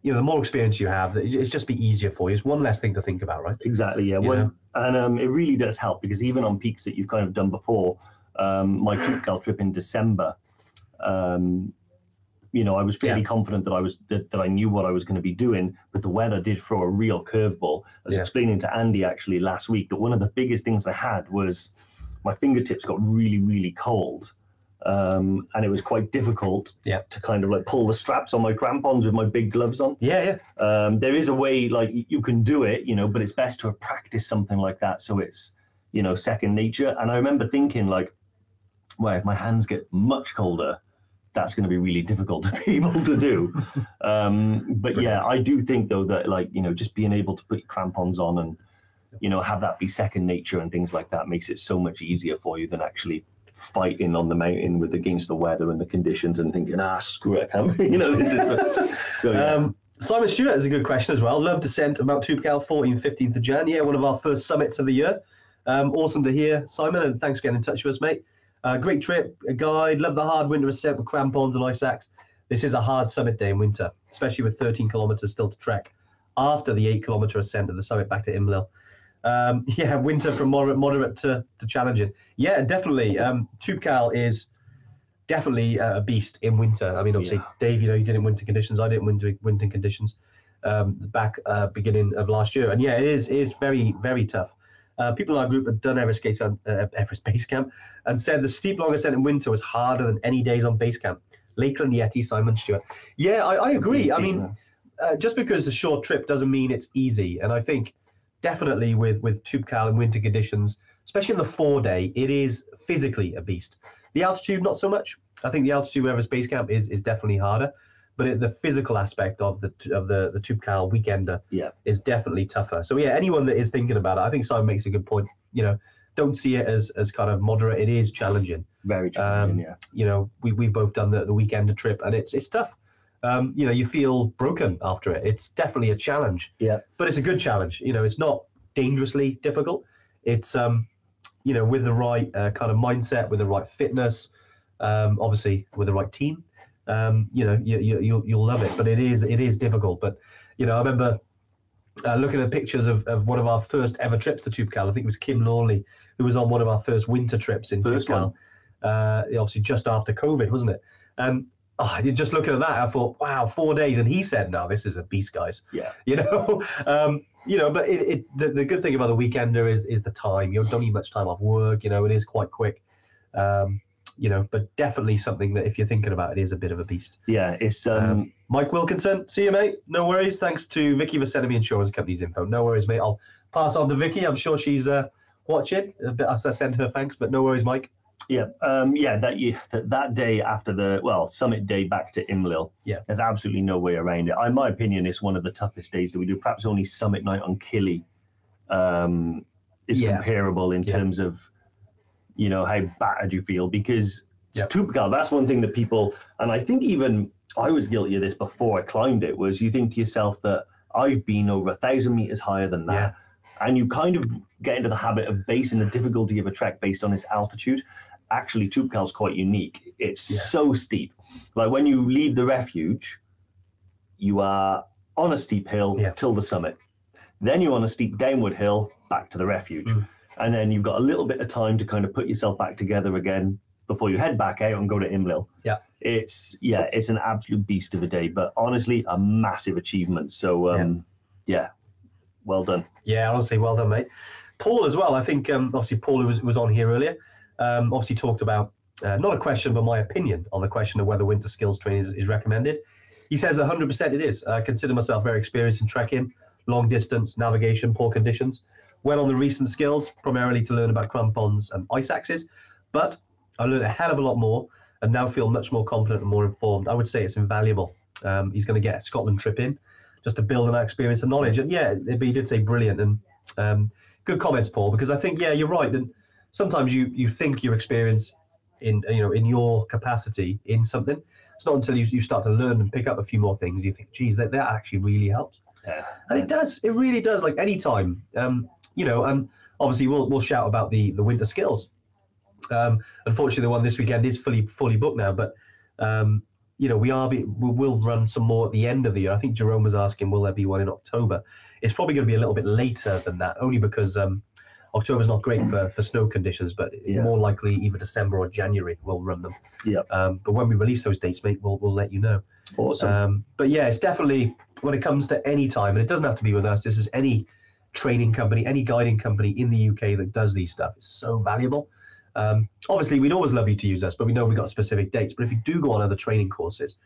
you know, the more experience you have, it's just be easier for you. It's one less thing to think about, right? Exactly, yeah. When, and um, it really does help because even on peaks that you've kind of done before, um, my Toubkal trip in December, um, you know, I was fairly Yeah. confident that I was that, that I knew what I was going to be doing, but the weather did throw a real curveball. I was Yeah. explaining to Andy actually last week that one of the biggest things I had was my fingertips got really, really cold. Um, and it was quite difficult Yeah. to kind of like pull the straps on my crampons with my big gloves on. Yeah, yeah, um, there is a way like you can do it you know but it's best to have practiced something like that so it's you know second nature. And i remember thinking like well if my hands get much colder that's going to be really difficult to be able to do. Um, but yeah i do think though that like you know just being able to put your crampons on and you know have that be second nature and things like that makes it so much easier for you than actually fighting on the mountain with against the weather and the conditions and thinking ah screw it I you know this is so yeah. Um, Simon Stewart is a good question as well. Love descent of Mount Toubkal, 14th, 15th of Jan. Yeah, one of our first summits of the year. Um, awesome to hear, Simon, and thanks for getting in touch with us, mate. Uh, great trip, a guide. Love the hard winter ascent with crampons and ice axe. This is a hard summit day in winter, especially with 13 kilometers still to trek after the 8 kilometer ascent of the summit back to Imlil. Um, yeah, winter from moderate, moderate to, to challenging. Yeah, definitely. Um, Toubkal is definitely a beast in winter. I mean, obviously, Yeah. Dave, you know, you did it in winter conditions. I did in winter, winter conditions um, back uh, beginning of last year. And yeah, it is, it is very, very tough. Uh, people in our group have done Everest, Camp, uh, Everest Base Camp and said the steep long ascent in winter was harder than any days on base camp. Lakeland Yeti, Simon Stewart. Yeah, I, I agree. I mean, uh, just because it's a short trip doesn't mean it's easy. And I think definitely with with Toubkal in winter conditions, especially in the four day, it is physically a beast. The altitude, not so much. I think the altitude Everest Base Camp is is definitely harder, but it, the physical aspect of the of the the Toubkal weekender Yeah. is definitely tougher. So yeah, anyone that is thinking about it, I think Simon makes a good point. You know, don't see it as as kind of moderate. It is challenging very challenging um, yeah you know, we we've both done the, the weekend trip, and it's it's tough. Um, you know, you feel broken after it. It's definitely a challenge. Yeah. But it's a good challenge. You know, it's not dangerously difficult. It's um, you know, with the right uh, kind of mindset, with the right fitness, um, obviously with the right team. Um, you know, you, you you'll you'll love it. But it is it is difficult. But you know, I remember uh, looking at pictures of, of one of our first ever trips to Toubkal. I think it was Kim Lawley who was on one of our first winter trips in First Toubkal. Uh, obviously just after COVID, wasn't it? And oh, you just looking at that, I thought, wow, four days. And he said, no, this is a beast, guys. Yeah. You know, um, you know, but it, it the, the good thing about the weekender is is the time. You don't need much time off work. You know, it is quite quick. Um, you know, but definitely something that if you're thinking about it is a bit of a beast. yeah it's um, Um, Mike Wilkinson, see you, mate. No worries. Thanks to Vicky for sending me insurance company's info. No worries, mate. I'll pass on to Vicky. I'm sure she's uh, watching. A bit- I send her thanks, but no worries, Mike. Yeah, um, yeah. That you that, that day after the well summit day back to Imlil. Yeah. there's absolutely no way around it. In my opinion, it's one of the toughest days that we do. Perhaps only summit night on Kili um, is Yeah. comparable in Yeah. terms of you know how battered you feel because Yeah. Toubkal. That's one thing that people and I think even I was guilty of this before I climbed it. Was you think to yourself that I've been over a thousand meters higher than that, Yeah. and you kind of get into the habit of basing the difficulty of a trek based on its altitude. Actually, Toubkal's quite unique. It's Yeah. so steep. Like when you leave the refuge, you are on a steep hill Yeah. till the summit. Then you're on a steep downward hill back to the refuge. Mm. And then you've got a little bit of time to kind of put yourself back together again before you head back out and go to Imlil. Yeah. It's yeah, it's an absolute beast of a day, but honestly, a massive achievement. So um yeah, well done. Yeah, honestly, well done, mate. Paul as well. I think um, obviously Paul was was on here earlier. Um, obviously talked about uh, not a question, but my opinion on the question of whether winter skills training is, is recommended. He says 100% it is. I consider myself very experienced in trekking, long distance, navigation, poor conditions. Went on the recent skills primarily to learn about crampons and ice axes, but I learned a hell of a lot more and now feel much more confident and more informed. I would say it's invaluable. Um, he's going to get a Scotland trip in just to build on that experience and knowledge. And yeah, but he did say brilliant and um, good comments, Paul. Because I think yeah, you're right. That sometimes you you think your experience in you know in your capacity in something. It's not until you, you start to learn and pick up a few more things you think, geez, that, that actually really helps. Yeah. And it does. It really does. Like any time, um, you know. And obviously, we'll we'll shout about the the winter skills. Um, unfortunately, the one this weekend is fully fully booked now. But um, you know, we are be, we will run some more at the end of the year. I think Jerome was asking, will there be one in October? It's probably going to be a little bit later than that, only because um, October's not great for, for snow conditions. But Yeah. more likely, either December or January, we'll run them. Yeah. Um, but when we release those dates, mate, we'll we'll let you know. Awesome. Um, but yeah, it's definitely when it comes to any time, and it doesn't have to be with us. This is any training company, any guiding company in the UK that does these stuff. It's so valuable. Um, obviously, we'd always love you to use us, but we know we've got specific dates. But if you do go on other training courses,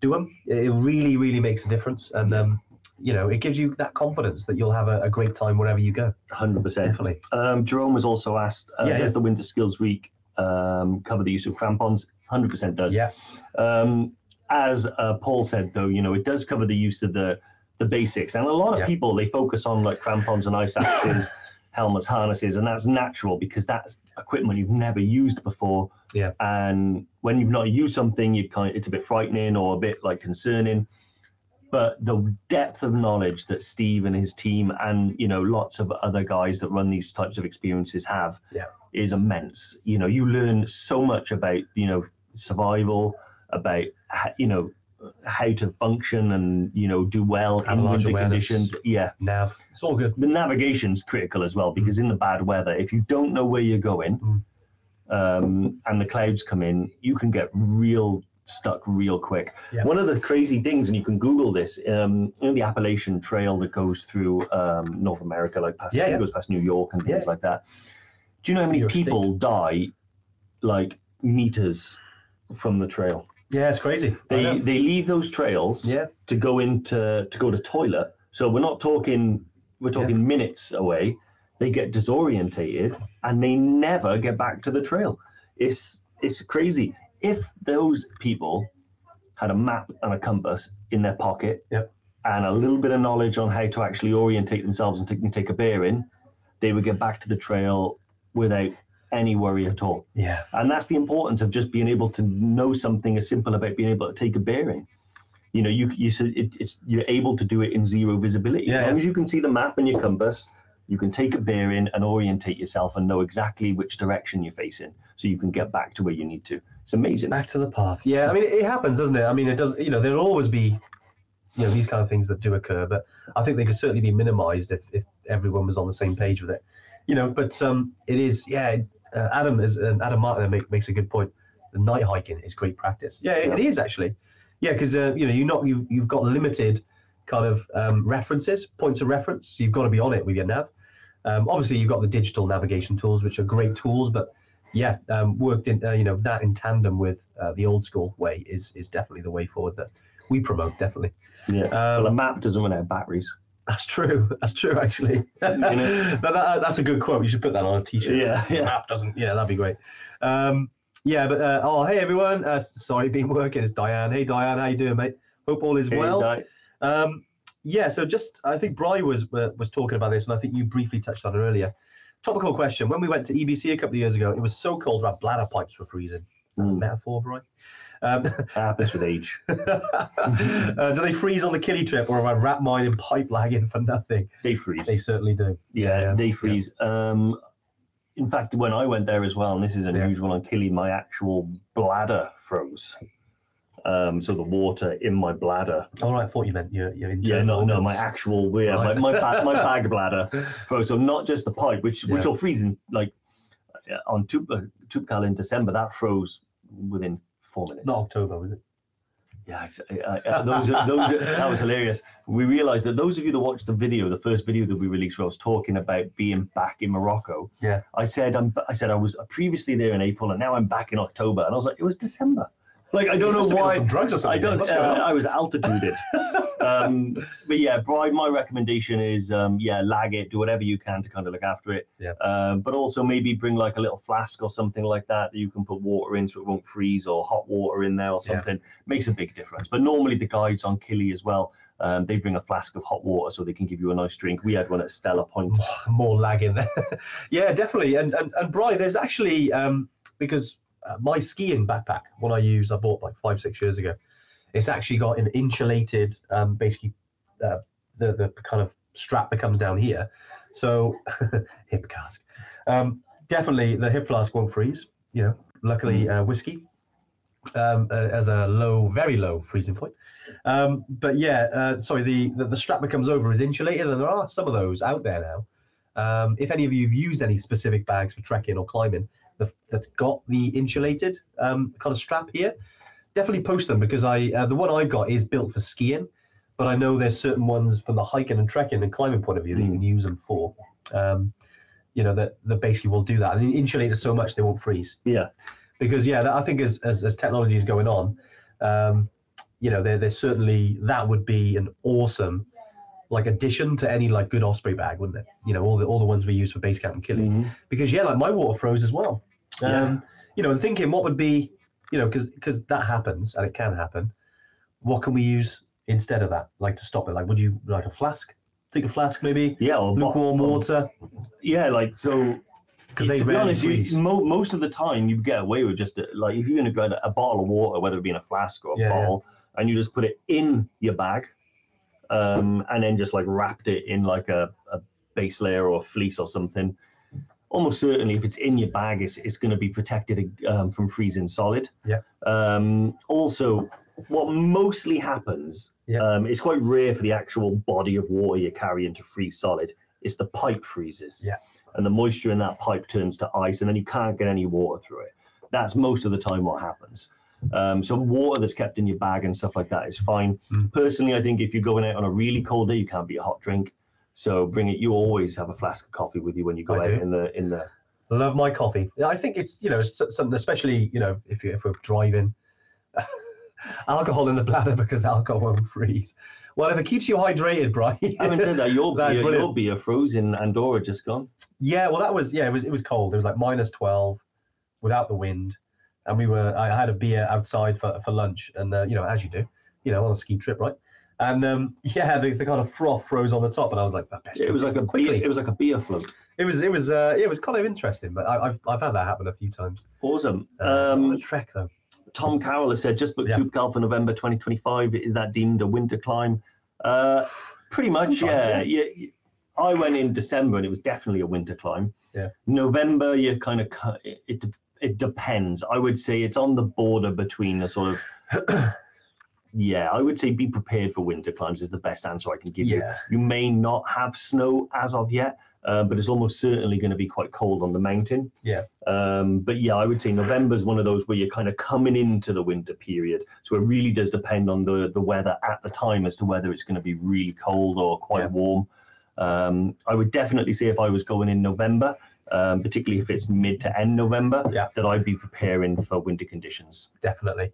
do them. It really, really makes a difference, and um, you know, it gives you that confidence that you'll have a, a great time wherever you go. 100%. Definitely. Um, Jerome was also asked, uh, Yeah, does yeah. the Winter Skills Week um, cover the use of crampons? 100% does. Yeah. Um, as uh, Paul said, though, you know, it does cover the use of the the basics, and a lot of Yeah. people they focus on like crampons and ice axes, helmets, harnesses, and that's natural because that's equipment you've never used before. Yeah. And when you've not used something, you kind of, it's a bit frightening or a bit like concerning. But the depth of knowledge that Steve and his team and you know lots of other guys that run these types of experiences have Yeah. is immense. You know, you learn so much about you know survival, about you know how to function and you know do well in Avalanche winter awareness. conditions. Yeah, Nav. It's all good. the navigation's critical as well because in the bad weather, if you don't know where you're going, Mm. um, and the clouds come in, you can get real stuck real quick. Yeah. One of the crazy things, and you can Google this, um, you know, the Appalachian Trail that goes through um, North America, like past, Yeah, yeah. goes past New York and things like that. Do you know how many people die like meters from the trail? Yeah, it's crazy. They they leave those trails yeah. to go into to go to toilet. So we're not talking we're talking minutes away. They get disorientated and they never get back to the trail. It's it's crazy. If those people had a map and a compass in their pocket Yep. and a little bit of knowledge on how to actually orientate themselves and take, and take a bearing, they would get back to the trail without any worry at all. Yeah. And that's the importance of just being able to know something as simple about being able to take a bearing. You know, you you said it, it's you're able to do it in zero visibility. Yeah, as long as you can see the map and your compass, you can take a bearing and orientate yourself and know exactly which direction you're facing, so you can get back to where you need to. It's amazing. Back to the path. Yeah, I mean, it, happens, doesn't it? I mean, it does. You know, there'll always be, you know, these kind of things that do occur, but I think they could certainly be minimised if, if everyone was on the same page with it. You know, but um, it is. Yeah, uh, Adam is uh, Adam Martin make, makes a good point. The night hiking is great practice. Yeah, it is actually. Yeah, because uh, you know, you're not you've you've got limited kind of um, references, points of reference. So you've got to be on it with your nav. Um, obviously, you've got the digital navigation tools, which are great tools, but yeah, um, worked in uh, you know that in tandem with uh, the old school way is is definitely the way forward that we promote. Definitely, Yeah. well, a um, map doesn't run out of batteries. that's true. That's true, actually. know? But that, that's a good quote. You should put that on a t-shirt. Yeah, yeah. Map doesn't. Yeah, that'd be great. Um, yeah, but uh, oh, hey everyone. Uh, sorry, been working. It's Diane. Hey Diane, how you doing, mate? Hope all is Hey, well. Um, yeah, so just I think Bry was uh, was talking about this, and I think you briefly touched on it earlier. Topical question: When we went to EBC a couple of years ago, it was so cold our bladder pipes were freezing. Mm. metaphor, Bry? Um, Happens with age. uh, do they freeze on the Kili trip, or have I wrapped mine in pipe lagging for nothing? They freeze. They certainly do. yeah, yeah, they yeah. freeze. Um, in fact, when I went there as well, and this is unusual on Kili, my actual bladder froze. Um, so the water in my bladder. All right, I thought you meant your, your Yeah, no, no, my actual, yeah, Right. my, my, bag, my bag bladder. So not just the pipe, which which Yeah. will freeze in like uh, on Tube uh, in December. That froze within four minutes. Not October, was it? Yeah, uh, uh, those, are, those are, that was hilarious. We realized that those of you that watched the video, the first video that we released, where I was talking about being back in Morocco. Yeah. I said I'm, I said I was previously there in April, and now I'm back in October, and I was like, it was December. Like I don't know have been on why. drugs or I don't. Uh. I was altituded. um, but yeah, Brian, my recommendation is um, yeah, lag it, do whatever you can to kind of look after it. Yeah. Um, but also maybe bring like a little flask or something like that that you can put water in so it won't freeze, or hot water in there or Yeah. something. Makes a big difference. But normally the guides on Kili as well. Um, they bring a flask of hot water so they can give you a nice drink. We had one at Stella Point. more lag in there. yeah, definitely. And and and Brian, there's actually um because uh, my skiing backpack, one I used, I bought like five six years ago. It's actually got an insulated, um, basically, uh, the the kind of strap that comes down here. So hip cask. Um, definitely, the hip flask won't freeze. You know, luckily, uh, whiskey um, uh, as a low, very low freezing point. Um, but yeah, uh, sorry, the, the the strap that comes over is insulated, and there are some of those out there now. Um, if any of you have used any specific bags for trekking or climbing the, that's got the insulated um, kind of strap here, definitely post them because I uh, the one I've got is built for skiing, but I know there's certain ones from the hiking and trekking and climbing point of view that you can use them for. Um, you know that that basically will do that and insulate it so much they won't freeze Yeah. because yeah, that, I think as, as as technology is going on, um, you know, there there's certainly that would be an awesome like addition to any like good Osprey bag, wouldn't it? You know, all the all the ones we use for base camp and killing. Mhm. Because yeah, like my water froze as well. Um, You know, and thinking what would be, you know, because because that happens and it can happen. What can we use instead of that, like to stop it? Like, would you like a flask? Take a flask maybe, Yeah. Or lukewarm or- water, Yeah, like so. because they to be honest, you, mo- most of the time you get away with just a, like if you're going to grab a bottle of water, whether it be in a flask or a Yeah, yeah. and you just put it in your bag, um, and then just like wrapped it in like a, a base layer or a fleece or something. Almost certainly, if it's in your bag, it's, it's going to be protected um, from freezing solid. Yeah. Um, also, what mostly happens, Yeah. um, it's quite rare for the actual body of water you're carrying to freeze solid. It's the pipe freezes. Yeah. And the moisture in that pipe turns to ice, and then you can't get any water through it. That's most of the time what happens. Um, so water that's kept in your bag and stuff like that is fine. Mm. Personally, I think if you're going out on a really cold day, you can't be a hot drink. So bring it. You always have a flask of coffee with you when you go I out do. in the in the. Love my coffee. I think it's you know something especially you know if you if we're driving, alcohol in the bladder because alcohol won't freeze. Well, if it keeps you hydrated, Brian. Having said that, your beer, brilliant. your beer froze in Andorra just gone. yeah, well that was yeah it was it was cold. It was like minus twelve, without the wind, and we were I had a beer outside for for lunch, and uh, you know as you do, you know on a ski trip, right? And um, yeah, the, the kind of froth froze on the top, and I was like, "That best It was like a quickly. beer, it was like a beer float. It was it was uh, it was kind of interesting, but I, I've I've had that happen a few times. Awesome. Uh, Um, trek though. Tom Carroll has said just booked Yeah. Toubkal for November 2025. Is that deemed a winter climb? Uh, pretty much, Sometimes, yeah. yeah. I went in December and it was definitely a winter climb. Yeah. November, you kind of it, it it depends. I would say it's on the border between a sort of yeah. I would say be prepared for winter climbs is the best answer I can give you. Yeah. You may not have snow as of yet, uh, but it's almost certainly going to be quite cold on the mountain. Yeah. Um, but yeah, I would say November is one of those where you're kind of coming into the winter period. So it really does depend on the, the weather at the time as to whether it's going to be really cold or quite Yeah. warm. Um, I would definitely say if I was going in November, um, particularly if it's mid to end November, Yeah. that I'd be preparing for winter conditions. definitely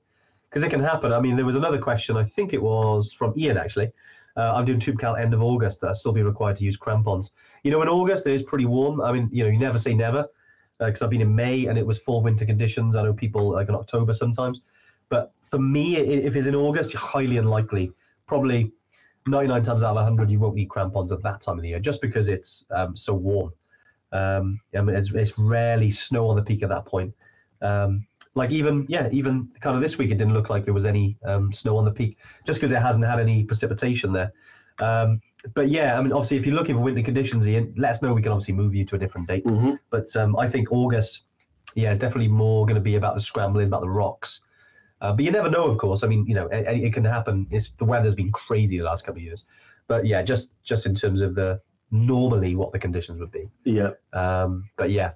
because it can happen. I mean there was another question i think it was from ian actually. Uh, i'm doing Toubkal end of august. I'll still be required to use crampons. You know in august it is pretty warm. I mean you know you never say never because i've been in may and it was full winter conditions. I know people like in october sometimes. But for me if it's in august highly unlikely. Probably 99 times out of 100 you won't need crampons at that time of the year just because it's um, so warm. Um, I mean, it's, it's rarely snow on the peak at that point. Um, like even yeah, even kind of this week it didn't look like there was any um, snow on the peak, just because it hasn't had any precipitation there. Um, but yeah, I mean, obviously, if you're looking for winter conditions, Ian, let us know. We can obviously move you to a different date. hmm But um, I think August, yeah, is definitely more going to be about the scrambling, about the rocks. Uh, but you never know, of course. I mean, you know, it, it can happen. It's, the weather's been crazy the last couple of years. But yeah, just just in terms of the normally what the conditions would be. Yeah. Um, but yeah,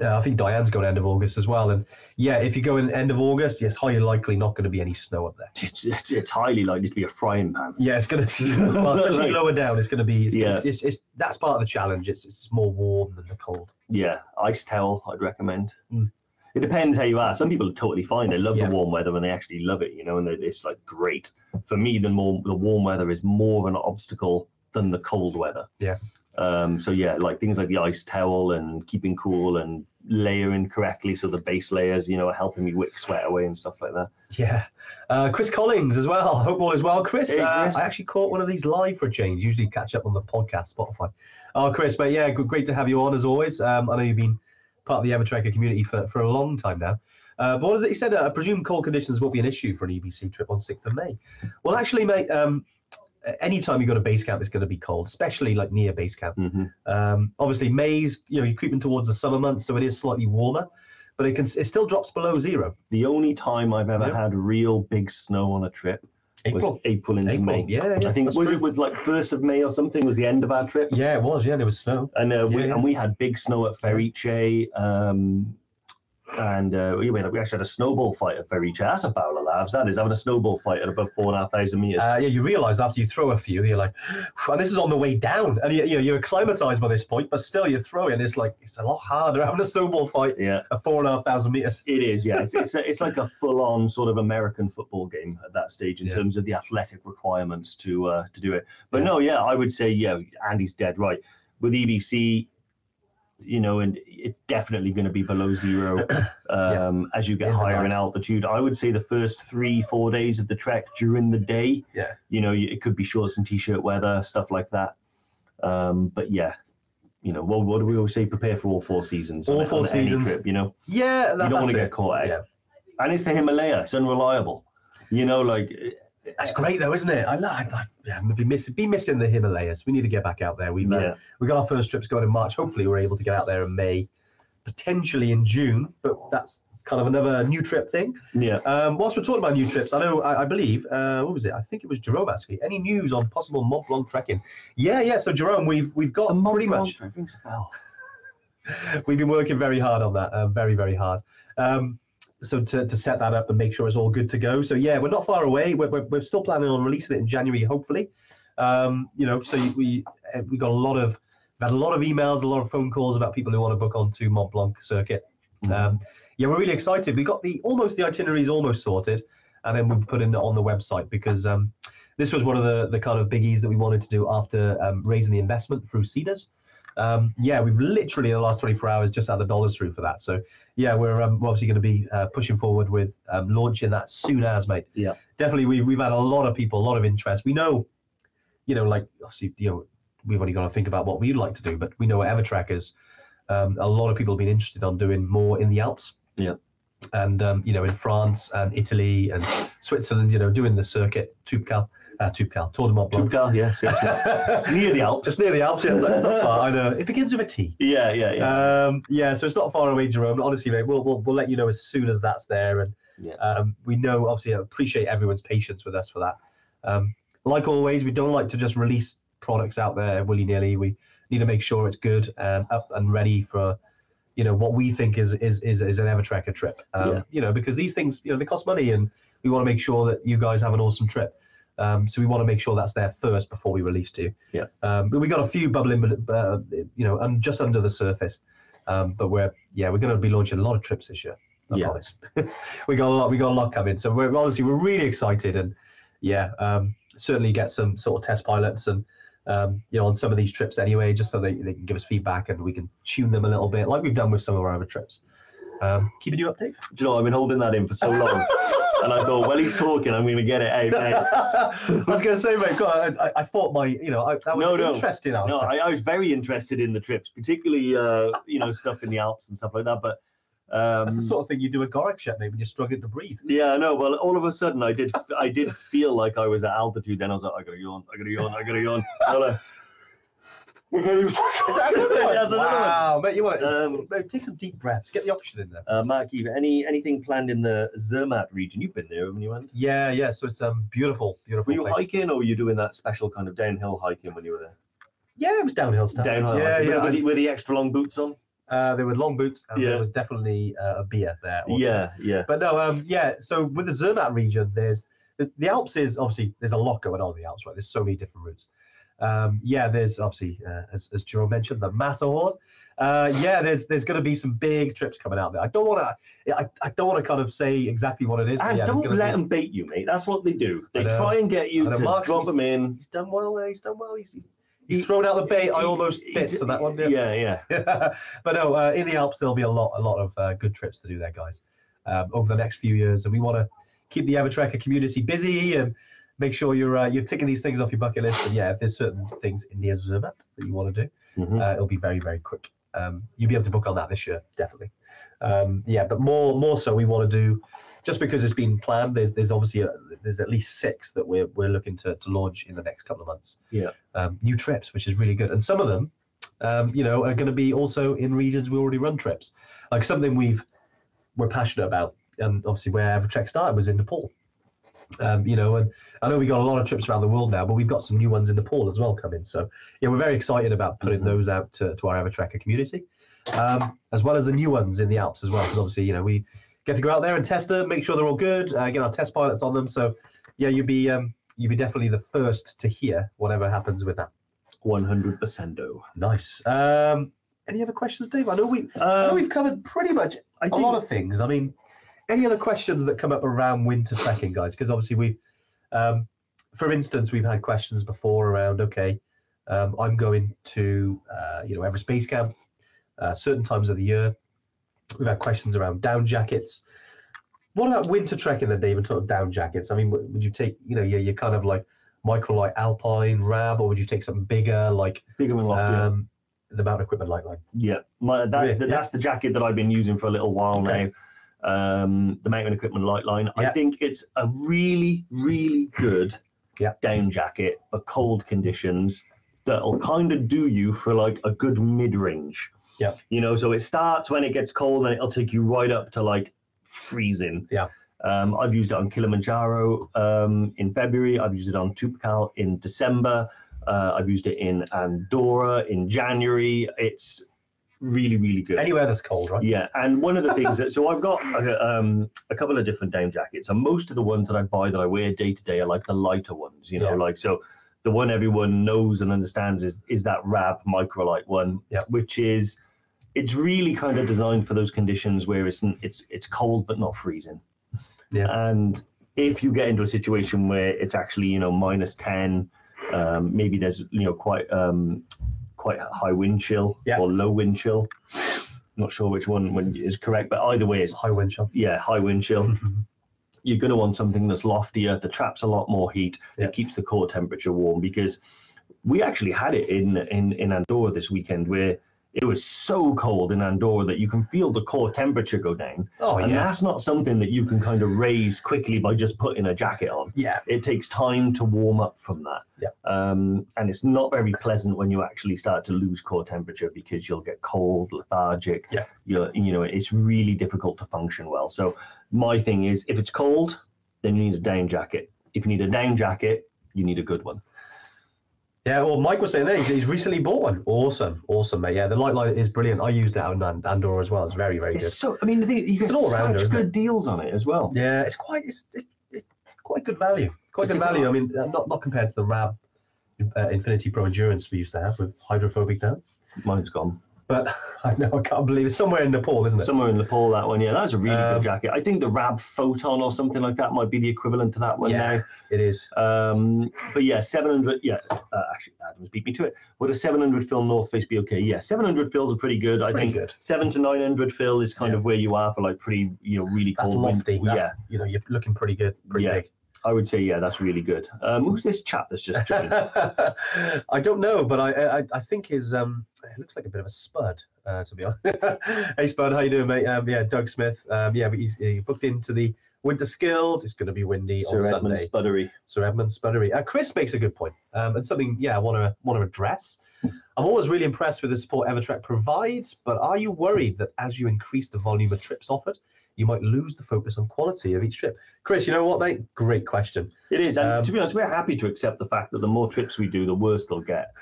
uh, I think Diane's going end of August as well. And yeah, if you go in end of August, yes, highly likely not going to be any snow up there. It's, it's, it's highly likely to be a frying pan. Yeah, it's going to, well, especially Like- lower down, it's going to be, it's, Yeah. it's, it's, it's, that's part of the challenge. It's, it's more warm than the cold. Yeah, ice towel, I'd recommend. Mm. It depends how you are. Some people are totally fine. They love Yeah. the warm weather and they actually love it, you know, and it's like great. For me, the more the warm weather is more of an obstacle than the cold weather. Yeah. Um, so yeah, like things like the ice towel and keeping cool and layering correctly so the base layers, you know, are helping me wick sweat away and stuff like that. Yeah. Uh, Chris Collins as well. Hope all is well. Chris, Hey, uh, I actually caught one of these live for a change. Usually catch up on the podcast, Spotify. Oh, Chris, but yeah, good, great to have you on as always. Um, I know you've been part of the Evertrekker community for, for a long time now. Uh, but what is it? He said, uh, I presume cold conditions won't be an issue for an EBC trip on 6th of May. Well, actually, mate, um, anytime you go to base camp, it's going to be cold, especially like near base camp. hmm Um, obviously, May's, you know, you're creeping towards the summer months, so it is slightly warmer, but it can it still drops below zero. The only time I've ever Yeah. had real big snow on a trip was April into April. May. Yeah, yeah. I think was true. it was like first of May or something was the end of our trip. Yeah, it was. Yeah, there was snow. And uh, we Yeah, yeah. and we had big snow at Ferice, um, and uh, we, we actually had a snowball fight at Pheriche. That's a barrel of laughs. That is having a snowball fight at above four and a half thousand meters. Uh, yeah, you realise after you throw a few, you're like, and this is on the way down, and you, you know, you're acclimatized by this point, but still you're throwing. It's like it's a lot harder having a snowball fight yeah, at four and a half thousand meters. it is. Yeah, it's it's, a, it's like a full-on sort of American football game at that stage in Yeah. terms of the athletic requirements to uh, to do it. But Yeah. no, yeah, I would say yeah, Andy's dead right with EBC. You know, and it's definitely going to be below zero um, as you get In higher in altitude. I would say the first three, four days of the trek during the day, Yeah. you know, it could be shorts and t-shirt weather, stuff like that. Um, but yeah, you know, what, what do we always say? Prepare for all four seasons. All on, four on seasons. trip, you know, Yeah, that, you don't want to get caught out. Yeah. And it's the Himalaya. It's unreliable. You know, like That's great though, isn't it? I like. I, yeah, be missing, be missing the Himalayas. We need to get back out there. We've uh, we got our first trips going in March. Hopefully, we're able to get out there in May, potentially in June. But that's kind of another new trip thing. yeah. Um, whilst we're talking about new trips, I know, I, I believe, uh, what was it? I think it was Jerome actually. Any news on possible Mont Blanc trekking? Yeah, yeah. So Jerome, we've we've got pretty much. Rings a bell. We've been working very hard on that, uh, very very hard. Um, so to, to set that up and make sure it's all good to go. So yeah, we're not far away. We're, we're, we're still planning on releasing it in January, hopefully. Um, you know, so we we got a lot of we had a lot of emails, a lot of phone calls about people who want to book onto Mont Blanc circuit. Um, yeah, we're really excited. We got the almost the itineraries almost sorted, and then we put it on the website because um, this was one of the the kind of biggies that we wanted to do after um, raising the investment through Seedrs. Um, yeah, we've literally in the last 24 hours just had the dollars through for that. So yeah, we're, um, we're obviously going to be uh, pushing forward with um, launching that soon as, mate. Yeah. definitely. We've we've had a lot of people, a lot of interest. We know, you know, like obviously, you know, we've only got to think about what we'd like to do, but we know at Evertrekkers, um, a lot of people have been interested on doing more in the Alps. Yeah. And um, you know, in France and Italy and Switzerland, you know, doing the circuit, Toubkal, uh, Toubkal, Tour de Mont Blanc. Toubkal, yes, yes. It's near the Alps. It's near the Alps, yes, that's not far. I know. It begins with a T. Yeah, yeah, yeah. Um, yeah, so it's not far away, Jerome. Honestly, mate, we'll, we'll, we'll let you know as soon as that's there. And Yeah. um, we know, obviously, I appreciate everyone's patience with us for that. Um, like always, we don't like to just release products out there willy nilly. We need to make sure it's good and up and ready for, you know, what we think is is is, is an Evertrekker trip. Um, Yeah. You know, because these things, you know, they cost money, and we want to make sure that you guys have an awesome trip. Um, so we want to make sure that's there first before we release to you. Yeah. Um, but we got a few bubbling, uh, you know, and just under the surface. Um, but we're yeah, we're going to be launching a lot of trips this year. I Yeah. promise. we got a lot. We got a lot coming. So we're honestly we're really excited and yeah, um, certainly get some sort of test pilots and um, you know on some of these trips anyway, just so they, they can give us feedback and we can tune them a little bit, like we've done with some of our other trips. Um, keeping you updated. Do you know, I've been holding that in for so long. and I thought, well, he's talking, I'm going to get it out now. I was going to say, mate, God, I, I, I thought my, you know, I, that was No, no. interesting. answer. No, I, I was very interested in the trips, particularly, uh, you know, stuff in the Alps and stuff like that. But Um, That's the sort of thing you do at Gorakshep, maybe when you're struggling to breathe. yeah, no. Well, all of a sudden, I did. I did feel like I was at altitude. Then I was like, I gotta yawn. I gotta yawn. I gotta yawn. I gotta- Is another one? One. wow, mate, you want Um, mate, take some deep breaths. Get the oxygen in there. Uh, Mark, Eva, any anything planned in the Zermatt region? You've been there, haven't you? Ant? Yeah, yeah. So it's um beautiful, beautiful. Were you place. hiking, or were you doing that special kind of downhill hiking when you were there? Yeah, it was downhill stuff. Downhill Yeah, hiking, yeah. with, with, the, with the extra long boots on. Uh, there were long boots, and Yeah. there was definitely uh, a beer there. also. Yeah, yeah. But no, um, yeah. So with the Zermatt region, there's the, the Alps is obviously there's a lot going on in the Alps, right? There's so many different routes. Um, yeah, there's obviously uh, as as Jerome mentioned the Matterhorn. Uh, yeah, there's there's going to be some big trips coming out there. I don't want to I, I don't want to kind of say exactly what it is. And yeah, don't let be, them bait you, mate. That's what they do. They try and get you to Mark's- drop them in. He's done well there. He's done well. He's he's, he's thrown out the bait. I almost bit to that one. Yeah, yeah. but no, uh, in the Alps there'll be a lot, a lot of uh, good trips to do there, guys, um, over the next few years, and we want to keep the Evertrekker community busy and make sure you're uh, you're ticking these things off your bucket list. And yeah, if there's certain things in the Zermatt that you want to do, Mhm. uh, it'll be very, very quick. Um, you'll be able to book on that this year, definitely. Um, yeah, but more, more so, we want to do just because it's been planned. There's, there's obviously a, there's at least six that we're we're looking to, to launch in the next couple of months. Yeah. Um, new trips, which is really good, and some of them, um, you know, are going to be also in regions we already run trips. Like something we've we're passionate about, and obviously where Evertrek started was in Nepal. Um, you know, and I know we've got a lot of trips around the world now, but we've got some new ones in Nepal as well coming. So yeah, we're very excited about putting Mhm. those out to, to our Evertrekker community, um, as well as the new ones in the Alps as well. Because obviously, you know, we get to go out there and test them, make sure they're all good, uh, get our test pilots on them. So yeah, you'd be um, you'd be definitely the first to hear whatever happens with that. 100% do. Nice. Um, any other questions, Dave? I know we I know Um, we've covered pretty much a lot of things. I mean, any other questions that come up around winter trekking, guys? Because obviously we, um, for instance, we've had questions before around. Okay, um, I'm going to uh, you know Everest Base Camp, uh, certain times of the year. We've had questions around down jackets. What about winter trekking then, Dave? And sort of down jackets. I mean, would you take you know you're, kind of like microlight Alpine Rab, or would you take something bigger like bigger than um, the Mountain Equipment Light Line? Yeah, my, that's, Yeah, the, yeah. that's the jacket that I've been using for a little while Okay. now. Um, the Mountain Equipment Light Line. I think it's a really, really good Yeah. down jacket for cold conditions that'll kind of do you for like a good mid range. Yeah. You know, so it starts when it gets cold and it'll take you right up to like freezing. Yeah. Um, I've used it on Kilimanjaro um, in February. I've used it on Toubkal in December. Uh, I've used it in Andorra in January. It's really, really good. Anywhere that's cold, right? Yeah, and one of the things that so I've got a, um, a couple of different down jackets, and most of the ones that I buy that I wear day to day are like the lighter ones. You know, Yeah. like so the one everyone knows and understands is is that Rab microlight one, Yeah. which is it's really kind of designed for those conditions where it's it's it's cold but not freezing. Yeah. And if you get into a situation where it's actually you know minus ten, um, maybe there's you know quite um, quite high wind chill Yeah. or low wind chill. Not sure which one one is correct, but either way, it's High wind chill. yeah high wind chill. You're going to want something that's loftier, that traps a lot more heat, Yeah. that keeps the core temperature warm. Because we actually had it in in in Andorra this weekend where it was so cold in Andorra that you can feel the core temperature go down. Oh and yeah, that's not something that you can kind of raise quickly by just putting a jacket on. yeah, It takes time to warm up from that. Yeah. Um, and it's not very pleasant when you actually start to lose core temperature because you'll get cold, lethargic. Yeah. You're, you know, it's really difficult to function well. So my thing is, if it's cold, then you need a down jacket. If you need a down jacket, you need a good one. Yeah. Well, Mike was saying that he's, he's recently bought one. Awesome, awesome, mate. Yeah, the light light is brilliant. I used it out in Andorra as well. It's very, very good. So. I mean, the thing- you It's get an all-rounder, such good deals on it as well. Yeah, it's quite it's, it's, it's quite good value. Quite Is good value. not? I mean, uh, not not compared to the Rab uh, Infinity Pro Endurance we used to have with hydrophobic down. Mine's gone. But I know I can't believe it's somewhere in Nepal, isn't it? Somewhere in Nepal, that one. Yeah, that's a really Um, good jacket. I think the Rab Photon or something like that might be the equivalent to that one Yeah. now. It is. Um, but yeah, 700. Yeah, uh, actually, Adams beat me to it. Would a 700 fill North Face be okay? Yeah, 700 fills are pretty good. I think good. seven to 900 fill is kind Yeah. of where you are for like pretty, you know, really That's cold. lofty. That's, Yeah, You know, you're looking pretty good, pretty Yeah. big. I would say, yeah, that's really good. Um, who's this chap that's just joined? I don't know, but I, I I think his um it looks like a bit of a spud uh, to be honest. hey Spud, how you doing, mate? Um, yeah, Doug Smith. Um, yeah, but he's, he's booked into the Winter Skills. It's going to be windy on Sir Edmund Sunday. Spuddery. Sir Edmund Spuddery. Uh, Chris makes a good point, um, and something yeah I want to want to address. I'm always really impressed with the support Evertrek provides, but are you worried that as you increase the volume of trips offered, you might lose the focus on quality of each trip? Chris, you know what, mate? Great question. It is, and Um, to be honest, we're happy to accept the fact that the more trips we do, the worse they'll get.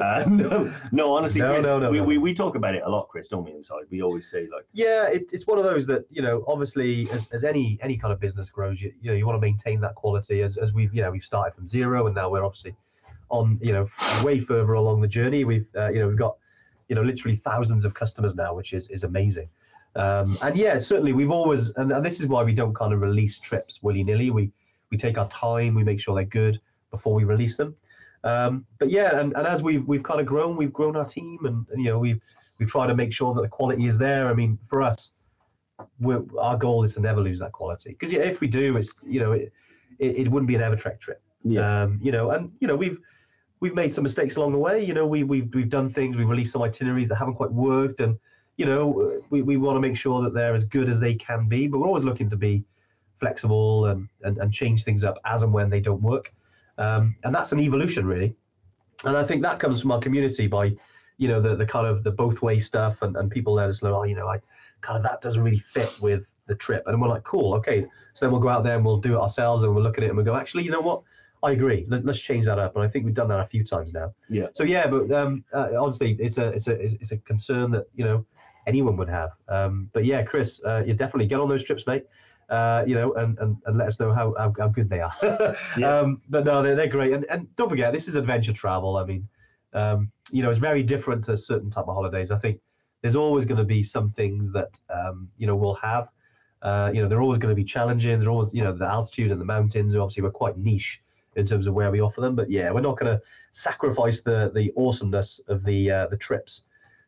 Uh, no, no, honestly, No, Chris, no, no, we. We, we talk about it a lot, Chris, don't we? Inside, we always say like, Yeah, it, it's one of those that you know, obviously, as, as any any kind of business grows, you, you know, you want to maintain that quality. As, as we've you know we've started from zero, and now we're obviously on you know way further along the journey. We've uh, you know we've got you know literally thousands of customers now, which is is amazing. Um, and yeah, certainly we've always and, and this is why we don't kind of release trips willy nilly. We we take our time, we make sure they're good before we release them. Um, but yeah, and, and as we've we've kind of grown, we've grown our team, and, and you know we've we try to make sure that the quality is there. I mean, for us, we're, our goal is to never lose that quality because yeah, if we do, it's you know it, it, it wouldn't be an Evertrek trip. yeah, Um, you know, and you know we've we've made some mistakes along the way. You know, we we've we've done things, we've released some itineraries that haven't quite worked, and you know we, we want to make sure that they're as good as they can be. But we're always looking to be flexible and and, and change things up as and when they don't work. Um, and that's an evolution really. And I think that comes from our community by, you know, the, the kind of the both way stuff and, and people let us know, oh, you know, I kind of that doesn't really fit with the trip. And we're like, cool, okay. So then we'll go out there and we'll do it ourselves and we'll look at it and we'll go, actually, you know what? I agree. Let, let's change that up. And I think we've done that a few times now. Yeah. So yeah, but um, uh, honestly, it's a it's a it's a concern that you know anyone would have. Um, but yeah, Chris, uh, you definitely get on those trips, mate. Uh, you know, and, and, and let us know how, how, how good they are. Yeah. um, but no, they're, they're great. And, and don't forget, this is adventure travel. I mean, um, you know, it's very different to certain type of holidays. I think there's always going to be some things that, um, you know, we'll have. Uh, you know, they're always going to be challenging. They're always, you know, the altitude and the mountains, obviously, we're quite niche in terms of where we offer them. But yeah, we're not going to sacrifice the the awesomeness of the uh, the trips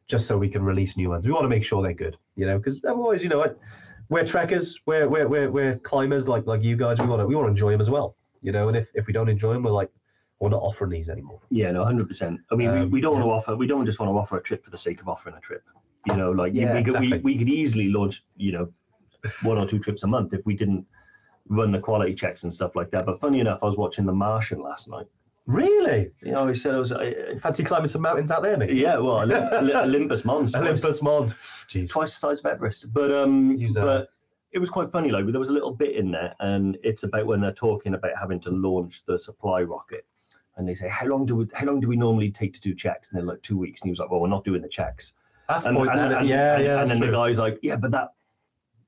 just so we can release new ones. We want to make sure they're good, you know, because otherwise, you know, what, we're trekkers, we're, we're we're we're climbers like like you guys. We want to we want to enjoy them as well, you know. And if if we don't enjoy them, we're like we're not offering these anymore. yeah, no, hundred percent. I mean, Um, we, we don't yeah. want to offer. We don't just want to offer a trip for the sake of offering a trip. You know, like Yeah, we, could, we we could easily launch, you know, one or two trips a month if we didn't run the quality checks and stuff like that. But funny enough, I was watching The Martian last night. Really? You know, he said it was, uh, Fancy climbing some mountains out there, mate? yeah, well, Olymp- Olymp- Olympus Mons, twice- Olympus Mons. Jeez. twice the size of Everest. But um, that. but it was quite funny. Like there was a little bit in there, and it's about when they're talking about having to launch the supply rocket, and they say, "How long do we? How long do we normally take to do checks?" And they're like two weeks, and he was like, "Well, we're not doing the checks." That's And, and, and- and- yeah, yeah. and then true. the guy's like, "Yeah, but that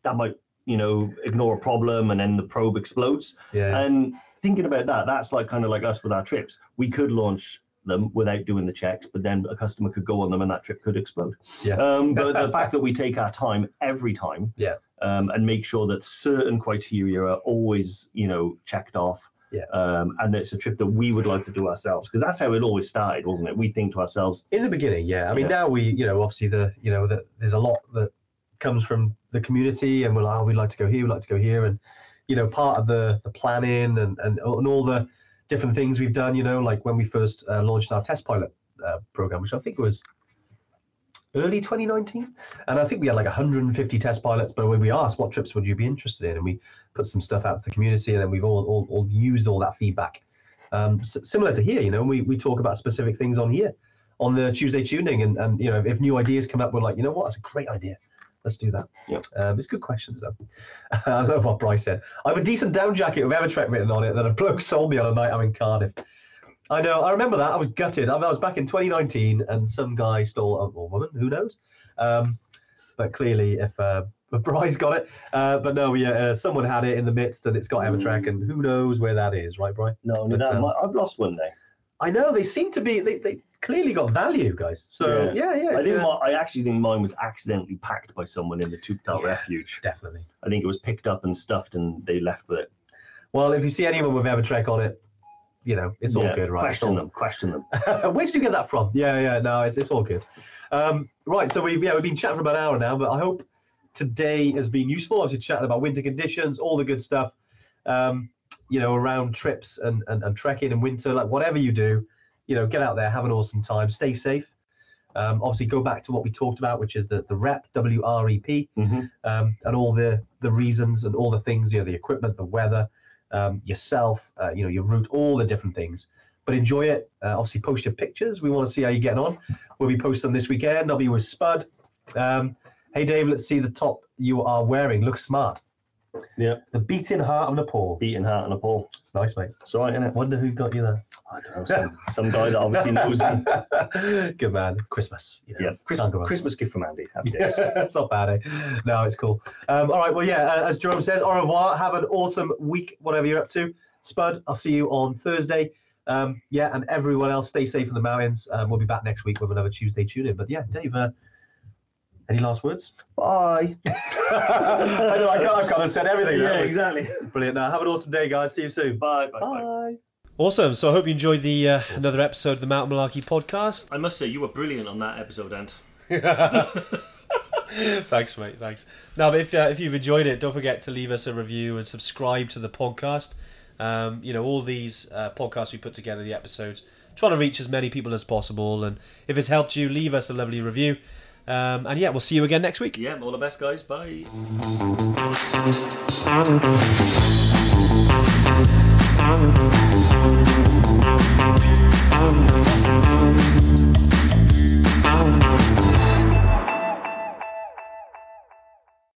that might you know ignore a problem, and then the probe explodes." yeah. And thinking about that, that's like kind of like us with our trips. We could launch them without doing the checks, but then a customer could go on them and that trip could explode. Yeah. Um, but the fact that we take our time every time, Yeah. um, and make sure that certain criteria are always, you know, checked off. Yeah. Um, and it's a trip that we would like to do ourselves because that's how it always started, wasn't it? We think to ourselves, in the beginning yeah i mean Yeah. now we you know obviously the you know that there's a lot that comes from the community and we're like oh we'd like to go here we'd like to go here and you know part of the the planning and and, and all the different things we've done you know like when we first uh, launched our test pilot uh, program which i think was early 2019 and i think we had like 150 test pilots but when we asked what trips would you be interested in? And we put some stuff out to the community and then we've all all, all used all that feedback. Um, s- similar to here you know we, we talk about specific things on here on the Tuesday tuning, and, and you know if new ideas come up, we're like, you know what, that's a great idea. Let's do that. Yeah. Um, it's good questions though. I love what Bryce said. I have a decent down jacket with Evertrek written on it that a bloke sold me on a night I'm in Cardiff. I know. I remember that. I was gutted. I was back in 2019, and some guy stole a or woman. Who knows? Um, but clearly, if uh, Bryce got it, uh, but no, yeah, uh, someone had it in the midst, and it's got Evertrek, and who knows where that is, right, Bryce? no, no, But, no, um, I've lost one day. I know they seem to be. They, they clearly got value, guys. So yeah, yeah, I think yeah. my, I actually think mine was accidentally packed by someone in the Toubkal Yeah. refuge. definitely. I think it was picked up and stuffed, and they left with it. Well, if you see anyone with Evertrek on it, you know it's all Yeah, good, right? Question all- them. Question them. Where did you get that from? Yeah, yeah, no, it's, it's all good. Um, right, so we've yeah we've been chatting for about an hour now, but I hope today has been useful. Obviously, chatting about winter conditions, all the good stuff. Um, you know, around trips and, and, and trekking in winter, like whatever you do, you know, get out there, have an awesome time, stay safe. Um, obviously, go back to what we talked about, which is the the rep W R E P, Mhm. um, and all the the reasons and all the things, you know, the equipment, the weather, um, yourself, uh, you know, your route, all the different things. But enjoy it. Uh, obviously, post your pictures. We want to see how you're getting on. We'll be posting this weekend. I'll be with Spud. Um, hey, Dave, let's see the top you are wearing. Looks smart. Yeah. The beating heart of Nepal. Beating heart a pole. It's nice, mate. It's all right, isn't it? Wonder who got you there. I don't know. Some, some guy that obviously knows me. Good man. Christmas. You know, Yeah. Chris, Can't go wrong. Christmas gift from Andy. Happy days. it's not bad, eh? No, it's cool. Um, all right, well, yeah, uh, as Jerome says, au revoir. Have an awesome week, whatever you're up to. Spud, I'll see you on Thursday. Um, yeah, and everyone else, stay safe in the mountains. Um, we'll be back next week with another Tuesday tune in. But yeah, Dave, uh, any last words? Bye. I know, I can't, I kind of said everything. Yeah, haven't exactly. Brilliant. Now, have an awesome day, guys. See you soon. Bye. Bye. bye. Bye. Awesome. So I hope you enjoyed the uh, another episode of the Mountain Malarkey podcast. I must say, you were brilliant on that episode, Ant. thanks, mate. Thanks. Now, if uh, if you've enjoyed it, don't forget to leave us a review and subscribe to the podcast. Um, you know, all these uh, podcasts we put together, the episodes, trying to reach as many people as possible. And if it's helped you, leave us a lovely review. Um, and yeah, we'll see you again next week. Yeah, all the best, guys. Bye.